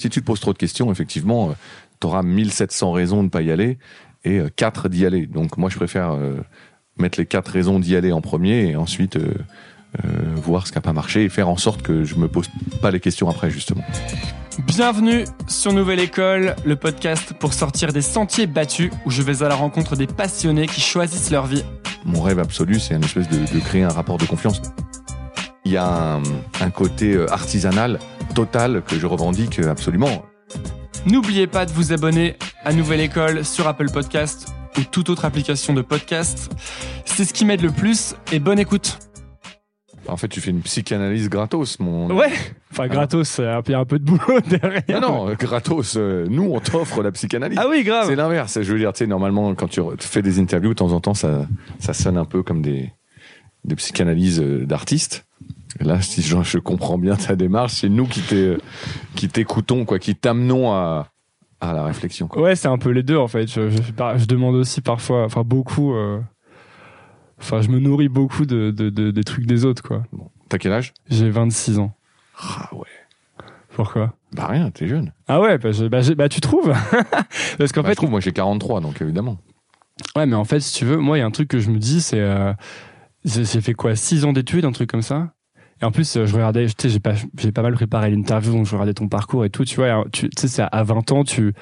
Si tu te poses trop de questions, effectivement, tu auras 1700 raisons de ne pas y aller et 4 d'y aller. Donc moi, je préfère euh, mettre les 4 raisons d'y aller en premier et ensuite euh, euh, voir ce qui n'a pas marché et faire en sorte que je me pose pas les questions après, justement. Bienvenue sur Nouvelle École, le podcast pour sortir des sentiers battus où je vais à la rencontre des passionnés qui choisissent leur vie. Mon rêve absolu, c'est une espèce de, de créer un rapport de confiance. Il y a un, un côté euh, artisanal total que je revendique absolument. N'oubliez pas de vous abonner à Nouvelle École sur Apple Podcast ou toute autre application de podcast. C'est ce qui m'aide le plus et bonne écoute. En fait, tu fais une psychanalyse gratos, mon. Ouais, enfin gratos, il y a un peu de boulot derrière. Non, non, gratos. euh, nous, on t'offre la psychanalyse. Ah oui, grave. C'est l'inverse. Je veux dire, tu sais, normalement, quand tu fais des interviews, de temps en temps, ça, ça sonne un peu comme des, des psychanalyses euh, d'artistes. Là, si je, je comprends bien ta démarche, c'est nous qui t'é- qui t'écoutons, quoi, qui t'amenons à, à la réflexion. Quoi. Ouais, c'est un peu les deux en fait. Je, je, je demande aussi parfois, enfin beaucoup. euh, Enfin, je me nourris beaucoup de, de, de- des trucs des autres, quoi. T'as quel âge? J'ai 26 ans. Ah ouais. Pourquoi? Bah rien, t'es jeune. Ah ouais, bah, je- bah, bah, tu trouves? Parce qu'en Bah, fait, je trouve, moi j'ai 43, donc évidemment. Ouais, mais en fait, si tu veux, moi, il y a un truc que je me dis, c'est. euh, j'ai fait quoi? 6 ans d'études, un truc comme ça? Et en plus, euh, je regardais, tu sais, j'ai pas, j'ai pas mal préparé l'interview, donc je regardais ton parcours et tout, tu vois. euh, Tu sais, c'est à 20 ans, tu.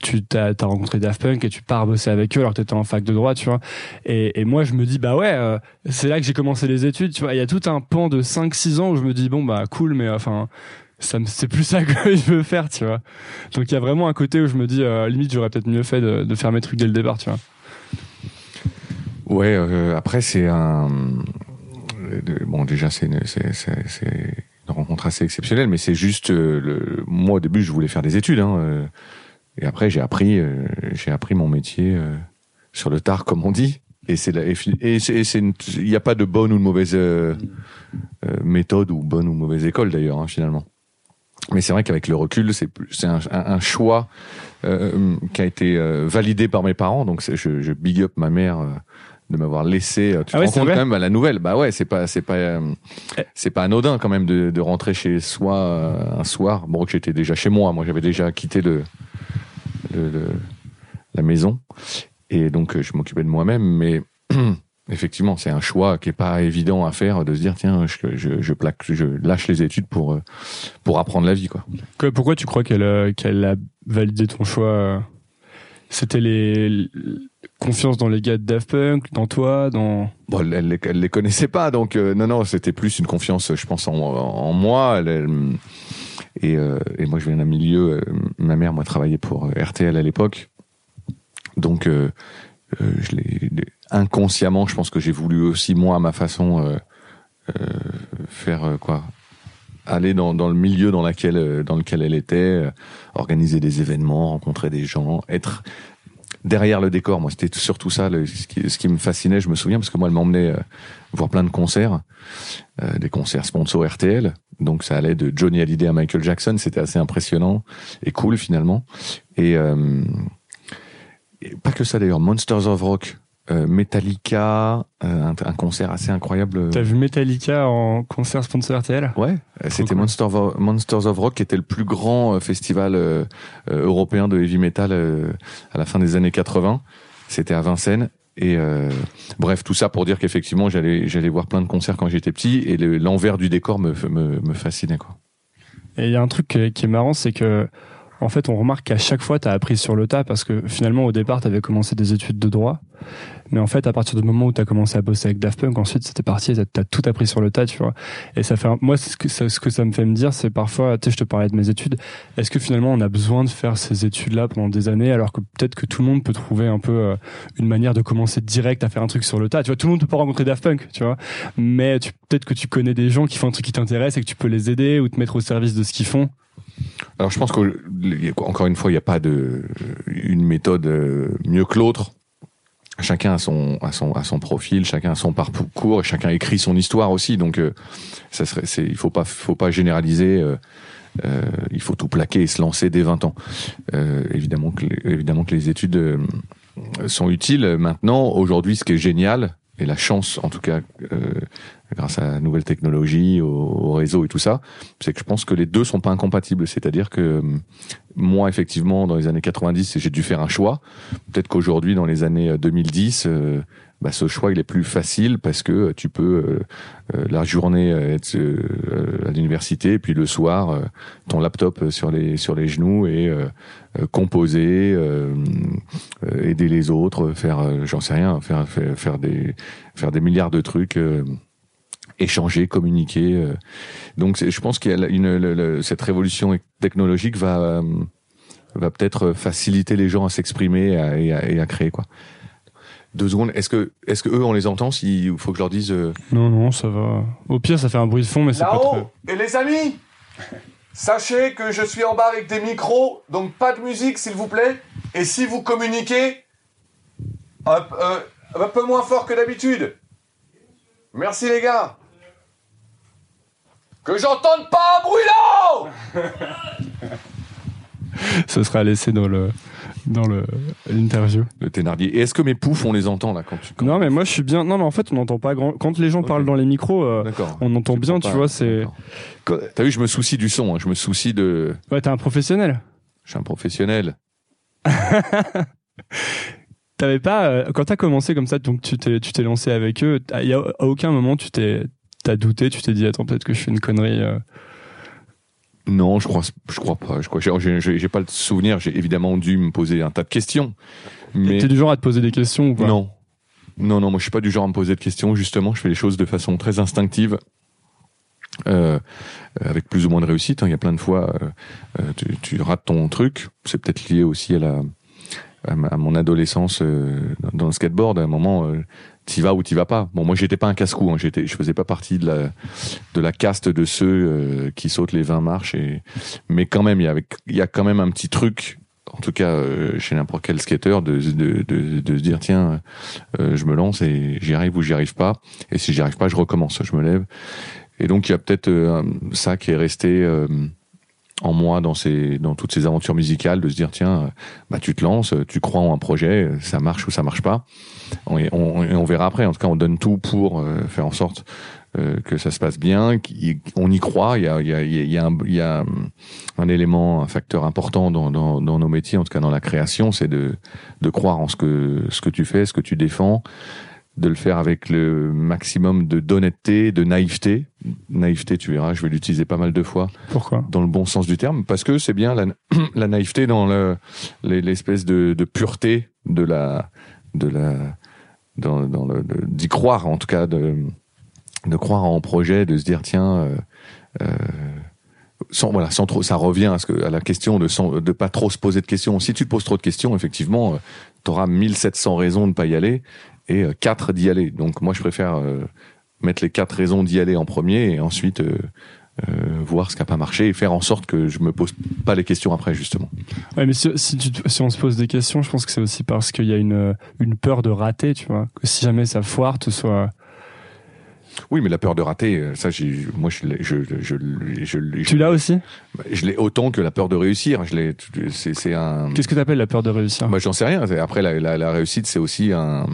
Tu t'as as rencontré Daft Punk et tu pars bosser avec eux alors que t'étais en fac de droit, tu vois. Et, et moi, je me dis, bah ouais, euh, c'est là que j'ai commencé les études, tu vois. Il y a tout un pan de 5-6 ans où je me dis, bon, bah cool, mais enfin, ça me- c'est plus ça que je veux faire, tu vois. Donc il y a vraiment un côté où je me dis, euh, limite, j'aurais peut-être mieux fait de, de faire mes trucs dès le départ, tu vois. Ouais, euh, après c'est un euh, bon déjà c'est une, rencontre assez exceptionnelle, mais c'est juste euh, moi au début je voulais faire des études hein, euh, et après j'ai appris euh, j'ai appris mon métier sur le tard comme on dit et il n'y a pas de bonne ou de mauvaise méthode ou bonne ou mauvaise école d'ailleurs hein, finalement. Mais c'est vrai qu'avec le recul, c'est un, choix qui a été validé par mes parents. Donc je, big up ma mère de m'avoir laissé. euh, Tu Ah te ouais, rends c'est compte vrai quand même à la nouvelle. Bah ouais, c'est pas c'est pas euh, Eh. c'est pas anodin quand même de, de rentrer chez soi euh, un soir. Bon, que j'étais déjà chez moi. Moi, j'avais déjà quitté le, le, le- la maison et donc je m'occupais de moi-même. Mais effectivement, c'est un choix qui est pas évident à faire de se dire tiens, je, je, je plaque, je lâche les études pour pour apprendre la vie quoi. Que- Pourquoi tu crois qu'elle qu'elle a validé ton choix C'était les confiance dans les gars de Daft Punk, dans toi, dans Bon, elle, elle, les- elle les connaissait pas, donc euh, non, non, c'était plus une confiance, je pense, en, moi. Euh, et moi, je viens d'un milieu. euh, ma mère, moi, travaillait pour RTL à l'époque, donc inconsciemment, je pense que j'ai voulu aussi moi, à ma façon, faire quoi aller dans, dans le milieu dans lequel dans lequel elle était, organiser des événements, rencontrer des gens, être derrière le décor. Moi, c'était surtout ça, ce, qui, me fascinait. Je me souviens parce que moi, elle m'emmenait euh, voir plein de concerts, euh, des concerts sponsors RTL. Donc, ça allait de Johnny Hallyday à Michael Jackson. C'était assez impressionnant et cool finalement. Et, euh, et pas que ça d'ailleurs. Monsters of Rock. Euh, Metallica, euh, un, un, concert assez incroyable. T'as vu Metallica en concert sponsor RTL Ouais, c'était Monster Monsters of Rock qui était le plus grand euh, festival européen de heavy metal à la fin des années 80. C'était à Vincennes et euh, bref, tout ça pour dire qu'effectivement, j'allais j'allais voir plein de concerts quand j'étais petit et l'envers du décor me, me, me fascinait quoi. Et il y a un truc qui est marrant, c'est que en fait, on remarque qu'à chaque fois, tu as appris sur le tas parce que finalement, au départ, tu avais commencé des études de droit. Mais en fait, à partir du moment où tu as commencé à bosser avec Daft Punk, ensuite, c'était parti, tu as tout appris sur le tas, tu vois. Et ça fait, moi, ce que ça, ce que ça me fait me dire, c'est parfois, tu sais, je te parlais de mes études. Est-ce que finalement, on a besoin de faire ces études-là pendant des années, alors que peut-être que tout le monde peut trouver un peu euh, une manière de commencer direct à faire un truc sur le tas? Tu vois, tout le monde peut pas rencontrer Daft Punk, tu vois. Mais peut-être que tu connais des gens qui font un truc qui t'intéresse et que tu peux les aider ou te mettre au service de ce qu'ils font. Alors je pense qu'encore une fois, il n'y a pas de une méthode euh, mieux que l'autre. Chacun a son, a son, son profil, chacun a son parcours, et chacun écrit son histoire aussi. Donc, euh, ça serait, il faut pas, faut pas généraliser. Euh, il faut tout plaquer et se lancer dès 20 ans. Évidemment que, évidemment que les études sont utiles. Maintenant, aujourd'hui, ce qui est génial, et la chance, en tout cas, grâce à la nouvelle technologie, au, au, réseau et tout ça, c'est que je pense que les deux sont pas incompatibles. C'est-à-dire que euh, moi, effectivement, dans les années 90, j'ai dû faire un choix. Peut-être qu'aujourd'hui, dans les années 2010, euh, bah, ce choix il est plus facile parce que tu peux euh, la journée être à l'université puis le soir ton laptop sur les sur les genoux et composer, aider les autres, faire j'en sais rien, faire, faire faire des faire des milliards de trucs échanger, communiquer. Euh. Donc je pense qu'il y a une, cette révolution technologique va euh, va peut-être faciliter les gens à s'exprimer et, et, à créer quoi. Deux secondes. Est-ce que est-ce que eux on les entend S'il faut que je leur dise. Euh, non non ça va. Au pire ça fait un bruit de fond mais c'est pas trop. Et les amis, sachez que je suis en bas avec des micros, donc pas de musique s'il vous plaît. Et si vous communiquez un, un peu moins fort que d'habitude. Merci les gars. Que j'entende pas un brûlant Ce sera laissé dans le dans le l'interview. Le Thénardier. Et est-ce que mes poufs on les entend là quand tu Non mais moi je suis bien. Non mais en fait on n'entend pas grand. Quand les gens parlent dans les micros, euh, on entend bien. Tu vois c'est. T'as vu je me soucie du son. Hein. Je me soucie de. Ouais t'es un professionnel. Je suis un professionnel. T'avais pas euh, quand t'as commencé comme ça donc tu t'es tu t'es lancé avec eux. Il y a à aucun moment tu t'es t'as douté, tu t'es dit attends peut-être que je fais une connerie. Euh. Non, je crois, je crois pas. Je crois, j'ai pas le souvenir. J'ai évidemment dû me poser un tas de questions. Mais t'es du genre à te poser des questions ou pas? Non, non, non. Moi, je suis pas du genre à me poser de questions. Justement, je fais les choses de façon très instinctive. Euh, avec plus ou moins de réussite. Hein. Il y a plein de fois, euh, euh tu, tu, rates ton truc. C'est peut-être lié aussi à la à, mon adolescence euh, dans le skateboard. À un moment, t'y vas ou t'y vas pas. Bon, moi, j'étais pas un casse-cou. Hein. J'étais, je faisais pas partie de la de la caste de ceux euh, qui sautent les 20 marches. Et mais quand même, il y a y a quand même un petit truc. En tout cas, euh, chez n'importe quel skater, de, de, de, de se dire tiens, euh, je me lance et j'y arrive ou j'y arrive pas. Et si j'y arrive pas, je recommence, je me lève. Et donc il y a peut-être ça qui est resté en moi dans ces dans toutes ces aventures musicales de se dire tiens bah tu te lances tu crois en un projet ça marche ou ça marche pas. On, on, on verra après. En tout cas on donne tout pour euh, faire en sorte euh, que ça se passe bien on y croit. Il y a il y a il y a un, il y a un élément un facteur important dans, dans, dans nos métiers en tout cas dans la création c'est de de croire en ce que ce que tu fais ce que tu défends de le faire avec le maximum de d'honnêteté, de naïveté. Naïveté, tu verras, je vais l'utiliser pas mal de fois. Pourquoi? Dans le bon sens du terme, parce que c'est bien la, la naïveté dans le l'espèce de, de pureté de la de la dans, dans le d'y croire en tout cas de de croire en projet, de se dire tiens. Euh, euh, sans voilà sans trop ça revient à ce que à la question de sans, de pas trop se poser de questions si tu te poses trop de questions effectivement tu auras 1700 raisons de pas y aller et euh, quatre d'y aller. Donc moi je préfère euh, mettre les quatre raisons d'y aller en premier et ensuite euh, voir ce qui a pas marché et faire en sorte que je me pose pas les questions après justement. Ouais, mais si, si, tu, si on se pose des questions, je pense que c'est aussi parce qu'il y a une, une peur de rater, tu vois. Que si jamais ça foire, tu sois. Oui, mais la peur de rater, ça, moi, je, je, je, je, Tu l'as aussi? Je l'ai autant que la peur de réussir. Je l'ai, c'est, un. Qu'est-ce que tu appelles la peur de réussir? Bah, j'en sais rien. Après, la réussite, c'est aussi un,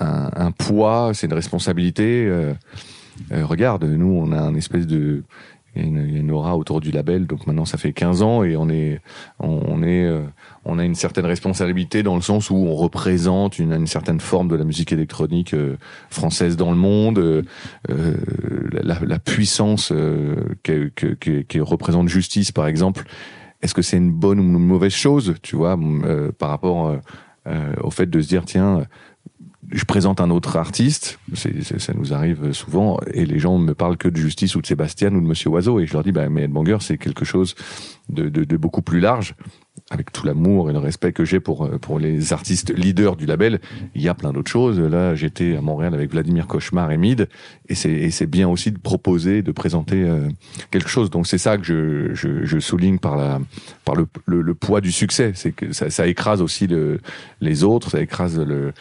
un, un poids, c'est une responsabilité. Euh, euh, regarde, nous, on a une espèce de, une, une aura autour du label. Donc maintenant, ça fait 15 ans et on est, on, est, euh, on a une certaine responsabilité dans le sens où on représente une, certaine forme de la musique électronique française dans le monde. la, puissance que, que, représente Justice, par exemple. Est-ce que c'est une bonne ou une mauvaise chose, tu vois, par rapport au fait de se dire tiens je présente un autre artiste, ça nous arrive souvent, et les gens me parlent que de Justice ou de Sébastien ou de Monsieur Oiseau, et je leur dis, bah, mais Headbanger, c'est quelque chose de, beaucoup plus large, avec tout l'amour et le respect que j'ai pour, les artistes leaders du label. Il y a plein d'autres choses. Là, j'étais à Montréal avec Vladimir Cauchemar et Mid, et c'est, bien aussi de proposer, de présenter euh, quelque chose. Donc c'est ça que je, souligne par, le, poids du succès, c'est que ça, écrase aussi le, les autres, ça écrase le-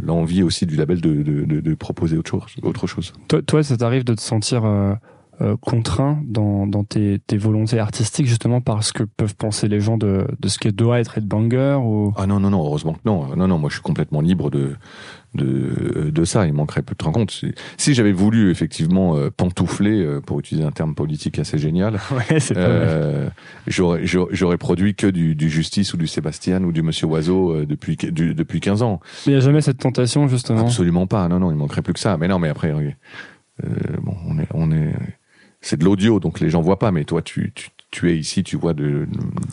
l'envie aussi du label de, de, proposer autre chose. Autre chose. Toi, toi, ça t'arrive de te sentir euh, euh, contraint dans, dans tes, tes volontés artistiques justement parce que peuvent penser les gens de, de ce que doit être Headbanger ou? Ah non, non, non, heureusement que non. Non, non, moi je suis complètement libre de, de, de ça. Il manquerait peu de te rendre compte. Si, si j'avais voulu effectivement euh, pantoufler, euh, pour utiliser un terme politique assez génial, Ouais, euh, j'aurais, produit que du, du Justice ou du Sébastien ou du Monsieur Oiseau euh, depuis, du- depuis 15 ans. Mais il n'y a jamais cette tentation justement. Absolument pas. Non, non, il manquerait plus que ça. Mais non, mais après, euh, bon, on est, on est, c'est de l'audio, donc les gens voient pas. Mais toi, tu, tu, tu es ici, tu vois de,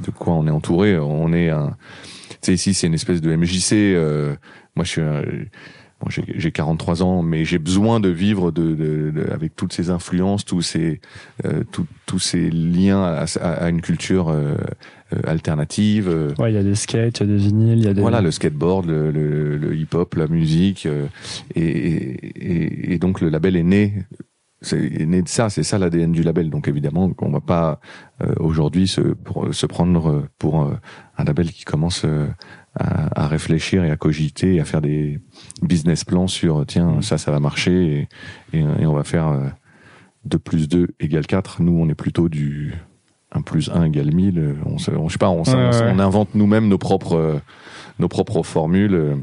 de quoi on est entouré. On est un, tu sais, ici, c'est une espèce de MJC. euh, moi, je suis, bon, j'ai, j'ai 43 ans, mais j'ai besoin de vivre de, de, de- avec toutes ces influences, tous ces, euh, tout- tous ces liens à, à- à une culture euh, euh, alternative. euh, Ouais, il y a des skates, il y a des vinyles, il y a des. voilà, le skateboard, le, le, le hip-hop, la musique, euh, et, et, et donc le label est né. C'est est né de ça, c'est ça l'ADN du label. Donc évidemment, on va pas euh, aujourd'hui se, pour- se prendre pour euh, un label qui commence euh, à, à réfléchir et à cogiter, et à faire des business plans sur tiens ça ça va marcher et, et, et on va faire euh, 2 plus 2 égale 4. Nous on est plutôt du 1 plus 1 égale 1000. On, se, on, je sais pas, on, Ouais, on s- ouais. on invente nous-mêmes nos propres euh, nos propres formules euh,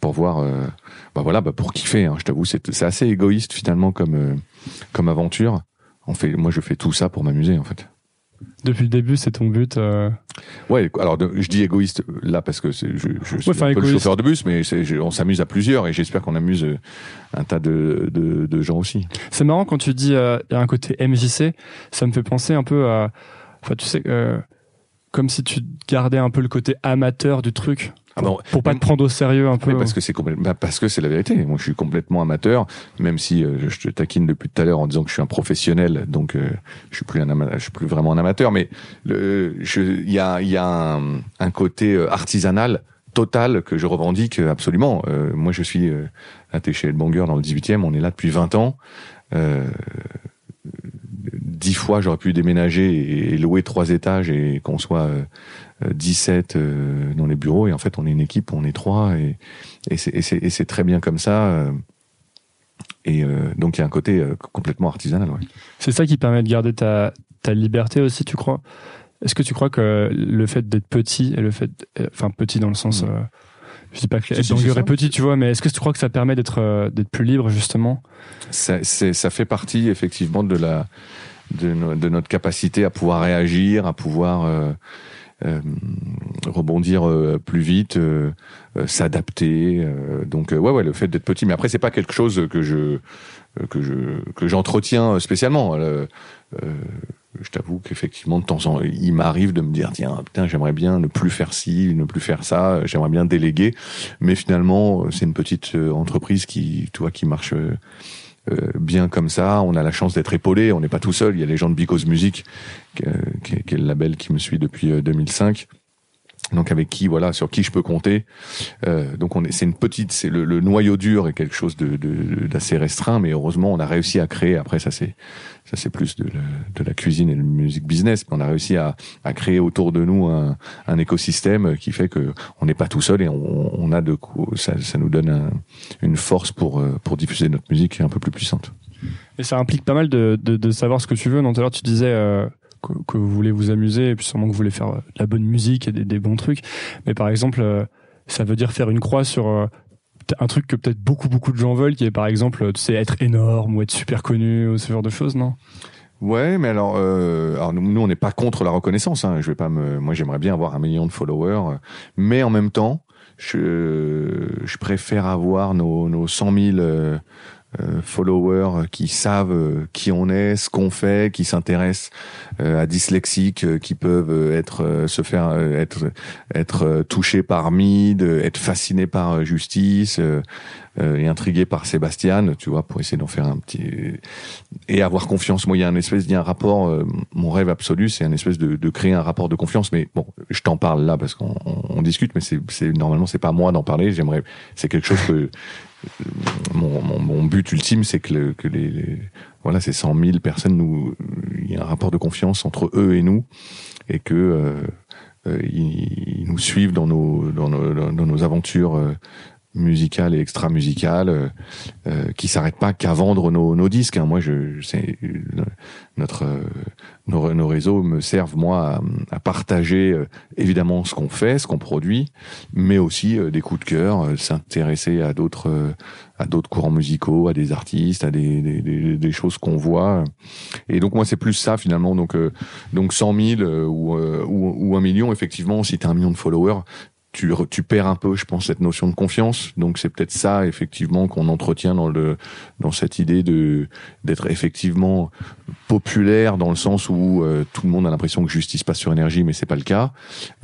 pour voir euh, bah voilà bah pour kiffer hein, je t'avoue c'est c'est assez égoïste finalement comme euh, comme aventure on fait moi je fais tout ça pour m'amuser en fait Depuis le début, c'est ton but. euh, ouais alors je dis égoïste là parce que je, je suis un peu le chauffeur de bus mais je- on s'amuse à plusieurs et j'espère qu'on amuse euh, un tas de, de, de gens aussi. C'est marrant quand tu dis euh, il y a un côté MJC, ça me fait penser un peu à, enfin tu sais, euh, comme si tu gardais un peu le côté amateur du truc, Ah bon, pour pas te prendre au sérieux un peu. Parce que c'est complètement, bah, parce que c'est la vérité. Moi, je suis complètement amateur, même si euh, je te taquine depuis tout à l'heure en disant que je suis un professionnel, donc euh, je suis plus un ama- je suis plus vraiment un amateur. Mais il y a, il y a un, un côté euh, artisanal total que je revendique absolument. Euh, moi, je suis t'es chez Headbanger dans le 18e, on est là depuis 20 ans. Euh, dix fois j'aurais pu déménager et, louer trois étages et qu'on soit 17 euh, dans les bureaux et en fait on est une équipe on est trois et, et c'est- très bien comme ça euh, et euh, donc il y a un côté euh, complètement artisanal ouais. C'est ça qui permet de garder ta, ta liberté aussi, tu crois? Est-ce que tu crois que le fait d'être petit et le fait, euh, enfin petit dans le sens, Mm. euh, je dis pas que est petit, tu vois, mais est-ce que tu crois que ça permet d'être euh, d'être plus libre justement? Ça, fait partie effectivement de la de, no- de notre capacité à pouvoir réagir, à pouvoir euh, euh, rebondir euh, plus vite, euh, euh, s'adapter. euh, donc euh, ouais ouais le fait d'être petit, mais après c'est pas quelque chose que je euh, que je que j'entretiens spécialement. Euh, euh, je t'avoue qu'effectivement de temps en temps, il m'arrive de me dire tiens putain j'aimerais bien ne plus faire ci, ne plus faire ça, j'aimerais bien déléguer, mais finalement euh, c'est une petite euh, entreprise qui tu vois qui marche euh, euh, bien comme ça. On a la chance d'être épaulé. On n'est pas tout seul. Il y a les gens de Because Music, qui, euh, qui est le label qui me suit depuis euh, 2005. Donc avec qui voilà sur qui je peux compter. Euh, donc on est c'est une petite c'est le, le, noyau dur est quelque chose de d'assez restreint mais heureusement on a réussi à créer après ça c'est ça c'est plus de, de la cuisine et la musique business mais on a réussi à, à créer autour de nous un, un écosystème qui fait que on n'est pas tout seul et on, on a de ça, ça nous donne un, une force pour euh, pour diffuser notre musique un peu plus puissante. Et ça implique pas mal de, de, de savoir ce que tu veux. Non tout à l'heure tu disais euh que, vous voulez vous amuser et puis sûrement que vous voulez faire de la bonne musique et des, bons trucs. Mais par exemple, euh, ça veut dire faire une croix sur euh, un truc que peut-être beaucoup beaucoup de gens veulent, qui est par exemple, tu être énorme ou être super connu ou ce genre de choses, non? Ouais, mais alors, euh, alors nous, on n'est pas contre la reconnaissance. Hein. Je vais pas me, moi, j'aimerais bien avoir un million de followers, mais en même temps, je, préfère avoir nos, nos 100 000 euh, euh, followers qui savent euh, qui on est, ce qu'on fait, qui s'intéressent euh, à dyslexiques, qui peuvent être se faire être être touchés par Mid, être fascinés par Justice et intrigués par Sébastien, tu vois, pour essayer d'en faire un petit et avoir confiance. Moi, il y a un espèce, il y a un rapport. mon rêve absolu, c'est un espèce de, de, créer un rapport de confiance. Mais bon, je t'en parle là parce qu'on on, discute, mais c'est normalement c'est pas moi d'en parler. J'aimerais, c'est quelque chose que mon, mon, mon, but ultime, c'est que, le, que les, voilà, ces 100 000 personnes, nous, il y a un rapport de confiance entre eux et nous, et que euh, euh ils, nous suivent dans nos, dans nos, dans nos aventures euh, musicale et extra musicale euh, euh, qui s'arrête pas qu'à vendre nos, disques. Hein. Moi, je, c'est notre euh, nos, réseaux me servent moi à, partager euh, évidemment ce qu'on fait, ce qu'on produit, mais aussi des coups de cœur, s'intéresser à d'autres à courants musicaux, à des artistes, à des, des, choses qu'on voit. Et donc moi, c'est plus ça finalement. Donc donc 100 000 ou, ou, ou un million, effectivement, si t'as un million de followers, tu, perds un peu, je pense, cette notion de confiance. Donc c'est peut-être ça, effectivement, qu'on entretient dans le dans cette idée de d'être effectivement populaire dans le sens où euh, tout le monde a l'impression que justice passe sur énergie, mais c'est pas le cas.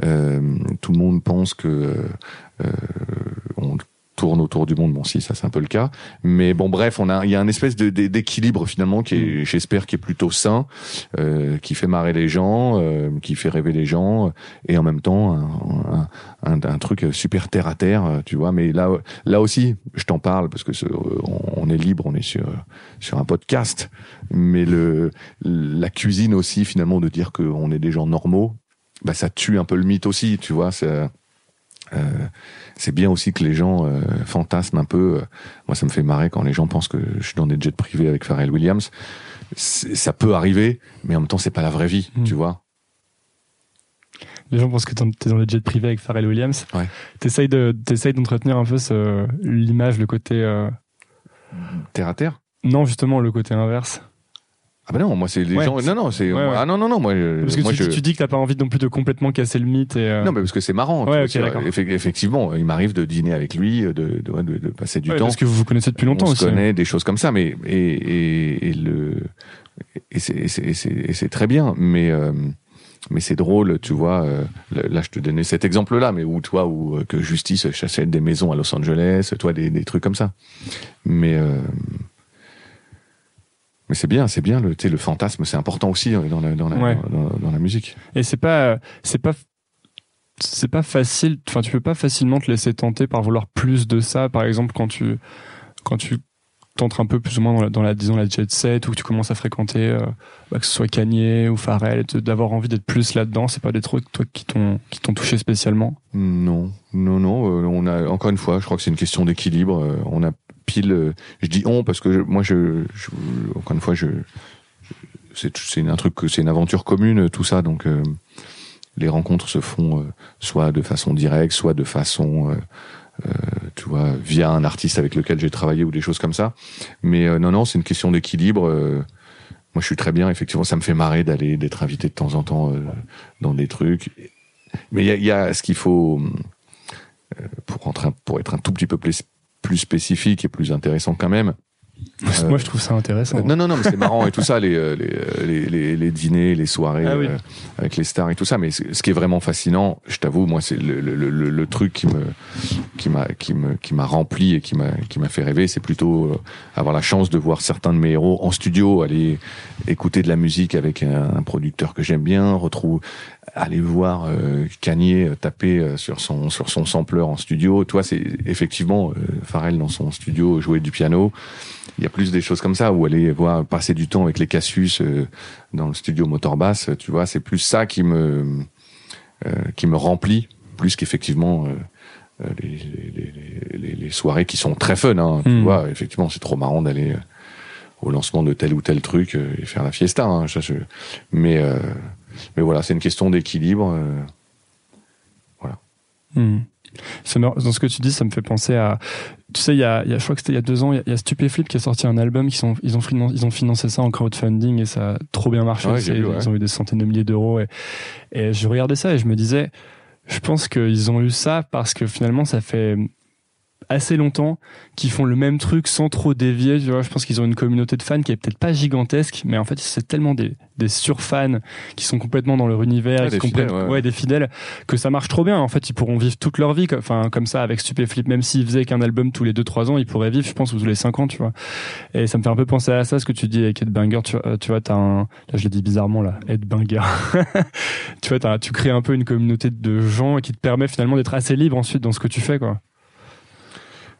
Euh, tout le monde pense que euh, tourne autour du monde. Bon, si, ça c'est un peu le cas. Mais bon, bref, on a, il y a un espèce de, d'équilibre finalement qui est, mm. j'espère, qui est plutôt sain, euh, qui fait marrer les gens, euh, qui fait rêver les gens, et en même temps un, un, un, truc super terre à terre, tu vois. Mais là, là aussi, je t'en parle parce que ce, on est libre, on est sur sur un podcast. Mais le la cuisine aussi, finalement, de dire qu'on est des gens normaux, bah ça tue un peu le mythe aussi, tu vois. Euh, c'est bien aussi que les gens euh, fantasment un peu. Euh, moi, ça me fait marrer quand les gens pensent que je suis dans des jets privés avec Pharrell Williams. Ça peut arriver, mais en même temps, c'est pas la vraie vie, hmm. tu vois. Les gens pensent que t'es dans des jets privés avec Pharrell Williams. Ouais. T'essayes de, t'essayes d'entretenir un peu l'image, le côté. Euh... Terre à terre? Non, justement, le côté inverse. Ah bah non, moi c'est les gens. Non non, c'est ouais, ah non non non moi. Parce que moi, tu, je... tu, dis que t'as pas envie non plus de complètement casser le mythe et. Euh... Non mais parce que c'est marrant. Ouais, okay, d'accord. Effectivement, il m'arrive de dîner avec lui, de de, de, de passer du ouais, temps. Parce que vous vous connaissez depuis longtemps on aussi. On connaît des choses comme ça, mais et et, et le et c'est c'est c'est très bien, mais. Euh, mais c'est drôle, tu vois. Euh, là, je te donnais cet exemple-là, mais où toi, où euh, que Justice achète des maisons à Los Angeles, toi, des, des trucs comme ça. Mais euh, mais c'est bien, c'est bien. Le, le fantasme, c'est important aussi dans la, dans la, ouais. dans, dans, la musique. Et c'est pas, c'est pas, c'est pas facile. Enfin, tu peux pas facilement te laisser tenter par vouloir plus de ça. Par exemple, quand tu, quand tu t'entres un peu plus ou moins dans la, dans la disons la jet set ou que tu commences à fréquenter, euh, bah, que ce soit Kanye ou Pharrell, d'avoir envie d'être plus là-dedans. C'est pas des trucs toi qui t'ont qui t'ont touché spécialement? Non, non, non. Euh, on a encore une fois, je crois que c'est une question d'équilibre. Euh, on a pile. Euh, je dis on parce que moi, je, encore une fois, je, c'est un truc, c'est une aventure commune, tout ça. Donc, euh, les rencontres se font euh, soit de façon directe, soit de façon, euh, tu vois, via un artiste avec lequel j'ai travaillé ou des choses comme ça. Mais non, non, c'est une question d'équilibre. moi, je suis très bien. Effectivement, ça me fait marrer d'aller d'être invité de temps en temps dans des trucs. Mais il y a, ce qu'il faut pour pour être un tout petit peu plus plus spécifique et plus intéressant quand même. Euh, Moi, je trouve ça intéressant. non, non, non, mais c'est marrant et tout ça, les, les, les, les, dîners, les soirées ah, oui. euh, avec les stars et tout ça. Mais ce qui est vraiment fascinant, je t'avoue, moi, c'est le, le, le, le, truc qui me, qui m'a, qui me, qui m'a rempli et qui m'a, qui m'a fait rêver, c'est plutôt euh, avoir la chance de voir certains de mes héros en studio, aller écouter de la musique avec un, un producteur que j'aime bien, retrouve aller voir euh, Kanye taper euh, sur son sur son sampler en studio. Toi, c'est effectivement euh, Pharrell dans son studio jouer du piano. Il y a plus des choses comme ça où aller voir passer du temps avec les Cassius euh, dans le studio Motorbass. Tu vois, c'est plus ça qui me euh, qui me remplit plus qu'effectivement. euh, euh, les, les, les, les, soirées qui sont très fun, hein, tu Mm. vois. Effectivement, c'est trop marrant d'aller euh, au lancement de tel ou tel truc euh, et faire la fiesta. Hein, ça, je- Mais euh, mais voilà, c'est une question d'équilibre. euh, Hmm. C'est marrant. Dans ce que tu dis, ça me fait penser à. Tu sais, il y a, il y a- je crois que c'était il y a deux ans, il y a, Stupéflip qui a sorti un album. Qui sont, ils, ont finan- ils ont financé ça en crowdfunding et ça a trop bien marché. Ouais, vu, ouais. Ils ont eu des centaines de milliers d'euros. Et, et je regardais ça et je me disais, je pense qu'ils ont eu ça parce que finalement, ça fait assez longtemps qu'ils font le même truc sans trop dévier. Tu vois, je pense qu'ils ont une communauté de fans qui est peut-être pas gigantesque, mais en fait, c'est tellement des, des surfans qui sont complètement dans leur univers, Ouais, qui des comprennent- fidèles, ouais. ouais, des fidèles, que ça marche trop bien. En fait, ils pourront vivre toute leur vie, enfin, comme ça, avec Stupéflip, même s'ils faisaient qu'un album tous les 2-3 ans, ils pourraient vivre, je pense, ou tous les 5 ans, tu vois. Et ça me fait un peu penser à ça, ce que tu dis avec Ed Banger, tu vois, euh, tu vois, t'as un, là, je l'ai dit bizarrement, là, Ed Banger. tu vois, tu crées un peu une communauté de gens qui te permet finalement d'être assez libre ensuite dans ce que tu fais, quoi.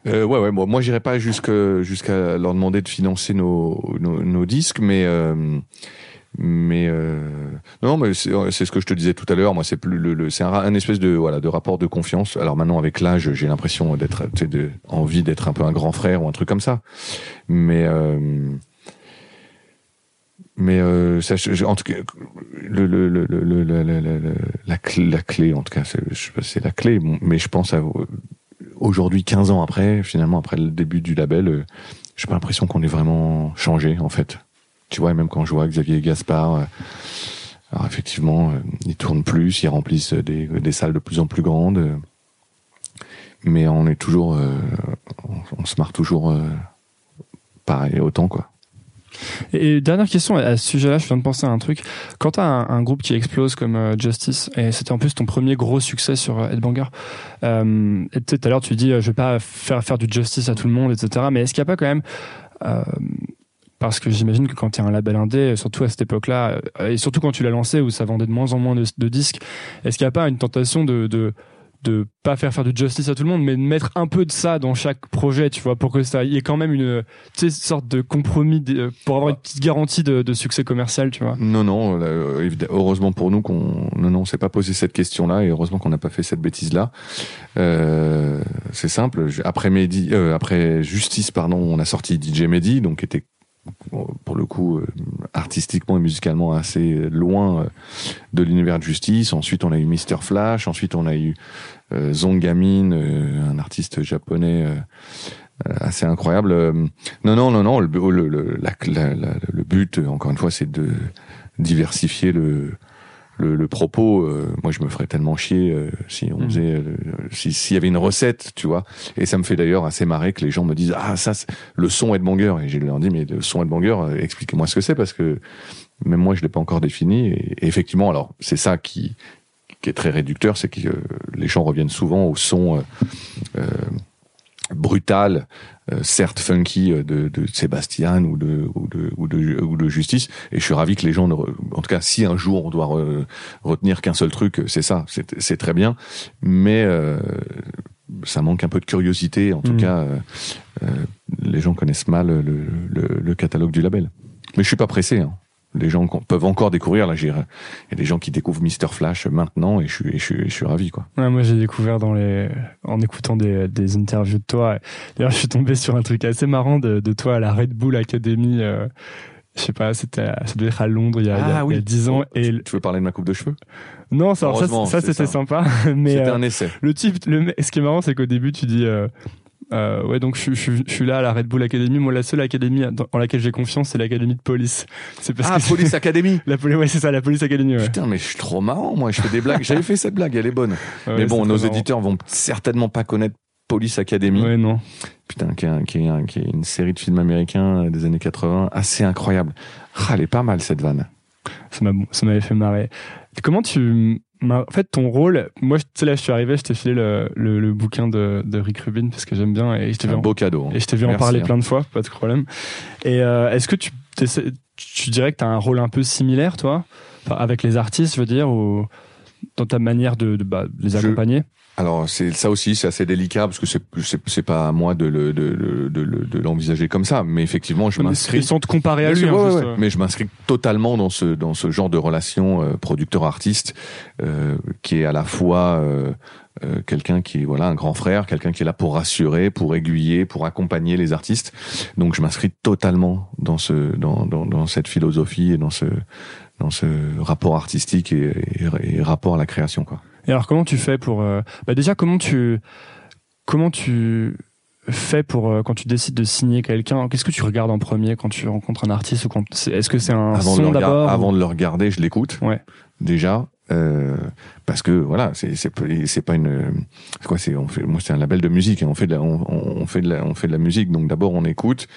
Euh, ouais, ouais. Bon, moi, j'irai pas jusqu'à leur demander de financer nos nos, disques, mais euh, mais euh, non, mais c'est ce que je te disais tout à l'heure. Moi, c'est plus le, c'est un, espèce de voilà de rapport de confiance. Alors maintenant, avec l'âge, j'ai l'impression d'être de envie d'être un peu un grand frère ou un truc comme ça. Mais mais euh, en tout cas, la, clé, la clé, en tout cas, c'est la clé, mais je pense à aujourd'hui, 15 ans après, finalement, après le début du label, euh, j'ai pas l'impression qu'on ait vraiment changé, en fait. Tu vois, même quand je vois Xavier Gaspard, euh, alors effectivement, euh, ils tournent plus, ils remplissent des, salles de plus en plus grandes, mais on est toujours, on, se marre toujours pareil, autant, quoi. Et dernière question à ce sujet-là, je viens de penser à un truc. Quand t'as un, un groupe qui explose comme euh, Justice, et c'était en plus ton premier gros succès sur euh, Headbanger, euh, et tu tout à l'heure tu dis, euh, je vais pas faire faire du Justice à tout le monde, etc. Mais est-ce qu'il n'y a pas quand même parce que j'imagine que quand tu es un label indé, surtout à cette époque-là, et surtout quand tu l'as lancé où ça vendait de moins en moins de, disques, est-ce qu'il n'y a pas une tentation de de pas faire faire du justice à tout le monde, mais de mettre un peu de ça dans chaque projet, tu vois, pour que ça y ait quand même une, sorte de compromis de- pour avoir une petite garantie de, de succès commercial, tu vois. Non, non, heureusement pour nous qu'on, non, non, on s'est pas posé cette question-là et heureusement qu'on n'a pas fait cette bêtise-là. Euh, c'est simple. Après euh, après Justice, pardon, on a sorti DJ Mehdi, donc qui était pour le coup euh, artistiquement et musicalement assez loin euh, de l'univers de Justice. Ensuite, on a eu Mr Flash. Ensuite, on a eu euh, Zongamin, un artiste japonais. assez incroyable. Non, non, non, non. Le, le, le, but, encore une fois, c'est de diversifier le, le, le propos. Euh, moi, je me ferais tellement chier euh, si on Mhm. faisait, euh, si- s'il y avait une recette, tu vois. Et ça me fait d'ailleurs assez marrer que les gens me disent ah ça, le son Headbanger. Et je leur dis mais le son Headbanger, euh, expliquez-moi ce que c'est parce que même moi, je l'ai pas encore défini. Et, et effectivement, alors c'est ça qui qui est très réducteur, c'est que euh, les gens reviennent souvent au son. Brutal, euh, certes funky euh, de, de Sébastien ou de, ou de ou de ou de Justice. Et je suis ravi que les gens, ne re- en tout cas, si un jour on doit re- retenir qu'un seul truc, c'est ça, c'est très bien. Mais euh, ça manque un peu de curiosité. En tout Mhm. cas, euh, euh, les gens connaissent mal le, le, le catalogue du label. Mais je suis pas pressé. Hein. Les gens peuvent encore découvrir. Là, il y a des gens qui découvrent Mister Flash maintenant, et je suis, et je suis, je suis ravi, quoi. Ouais, moi, j'ai découvert dans les, en écoutant des, des interviews de toi. D'ailleurs, je suis tombé sur un truc assez marrant de, de toi à la Red Bull Academy. Euh, je sais pas, c'était, ça devait être à Londres il y a, il y a- il y a 10 ans. Et Tu veux parler de ma coupe de cheveux? Non, ça, ça, c'était sympa. Mais C'était euh, un essai. le type, le, ce qui est marrant, c'est qu'au début, tu dis, euh, euh, ouais, donc je, je, je suis là à la Red Bull Academy. Moi, la seule académie en laquelle j'ai confiance, c'est l'académie de police. C'est parce Ah, que Police Academy la police, ouais, c'est ça, la police académie. Ouais. Putain, mais je suis trop marrant, moi. Je fais des blagues. J'avais fait cette blague, elle est bonne. Ouais, mais bon, nos marrant. éditeurs vont certainement pas connaître Police Academy. Ouais, non. Putain, qui est, qui, est un- qui est une série de films américains euh, des années 80, assez incroyable. Ah, elle est pas mal, cette vanne. Ça m'a, ça m'avait fait marrer. Comment tu, en fait, ton rôle, moi, tu sais, là, je suis arrivé, je t'ai filé le, le, le bouquin de, de Rick Rubin parce que j'aime bien et je t'ai vu, Un en, beau cadeau. hein. et je t'ai vu en parler hein. plein de fois, pas de problème. Et euh, est-ce que tu, tu dirais que tu as un rôle un peu similaire, toi, Enfin, avec les artistes, je veux dire, ou dans ta manière de, de, bah, les Je- accompagner? Alors c'est ça aussi, c'est assez délicat parce que c'est c'est pas à moi de le de de de, le- de l'envisager comme ça, mais effectivement je m'inscris. Sans te comparer à lui. hein, ouais, juste, ouais, euh. Mais je m'inscris totalement dans ce dans ce genre de relation euh, producteur-artiste euh, qui est à la fois euh, euh, quelqu'un qui est voilà un grand frère, quelqu'un qui est là pour rassurer, pour aiguiller, pour accompagner les artistes. Donc je m'inscris totalement dans ce dans, dans dans cette philosophie et dans ce dans ce rapport artistique et, et, et rapport à la création quoi. Et alors comment tu fais pour euh, bah déjà comment tu comment tu fais pour euh, quand tu décides de signer quelqu'un Qu'est-ce que tu regardes en premier quand tu rencontres un artiste ou quand est-ce que c'est un avant son d'abord avant de le regarder, je l'écoute. Ouais. Déjà. Euh, parce que voilà, c'est c'est pas- c'est pas une quoi c'est on fait moi c'est un label de musique et on fait de la, on, on fait de la, on fait de la musique donc d'abord on écoute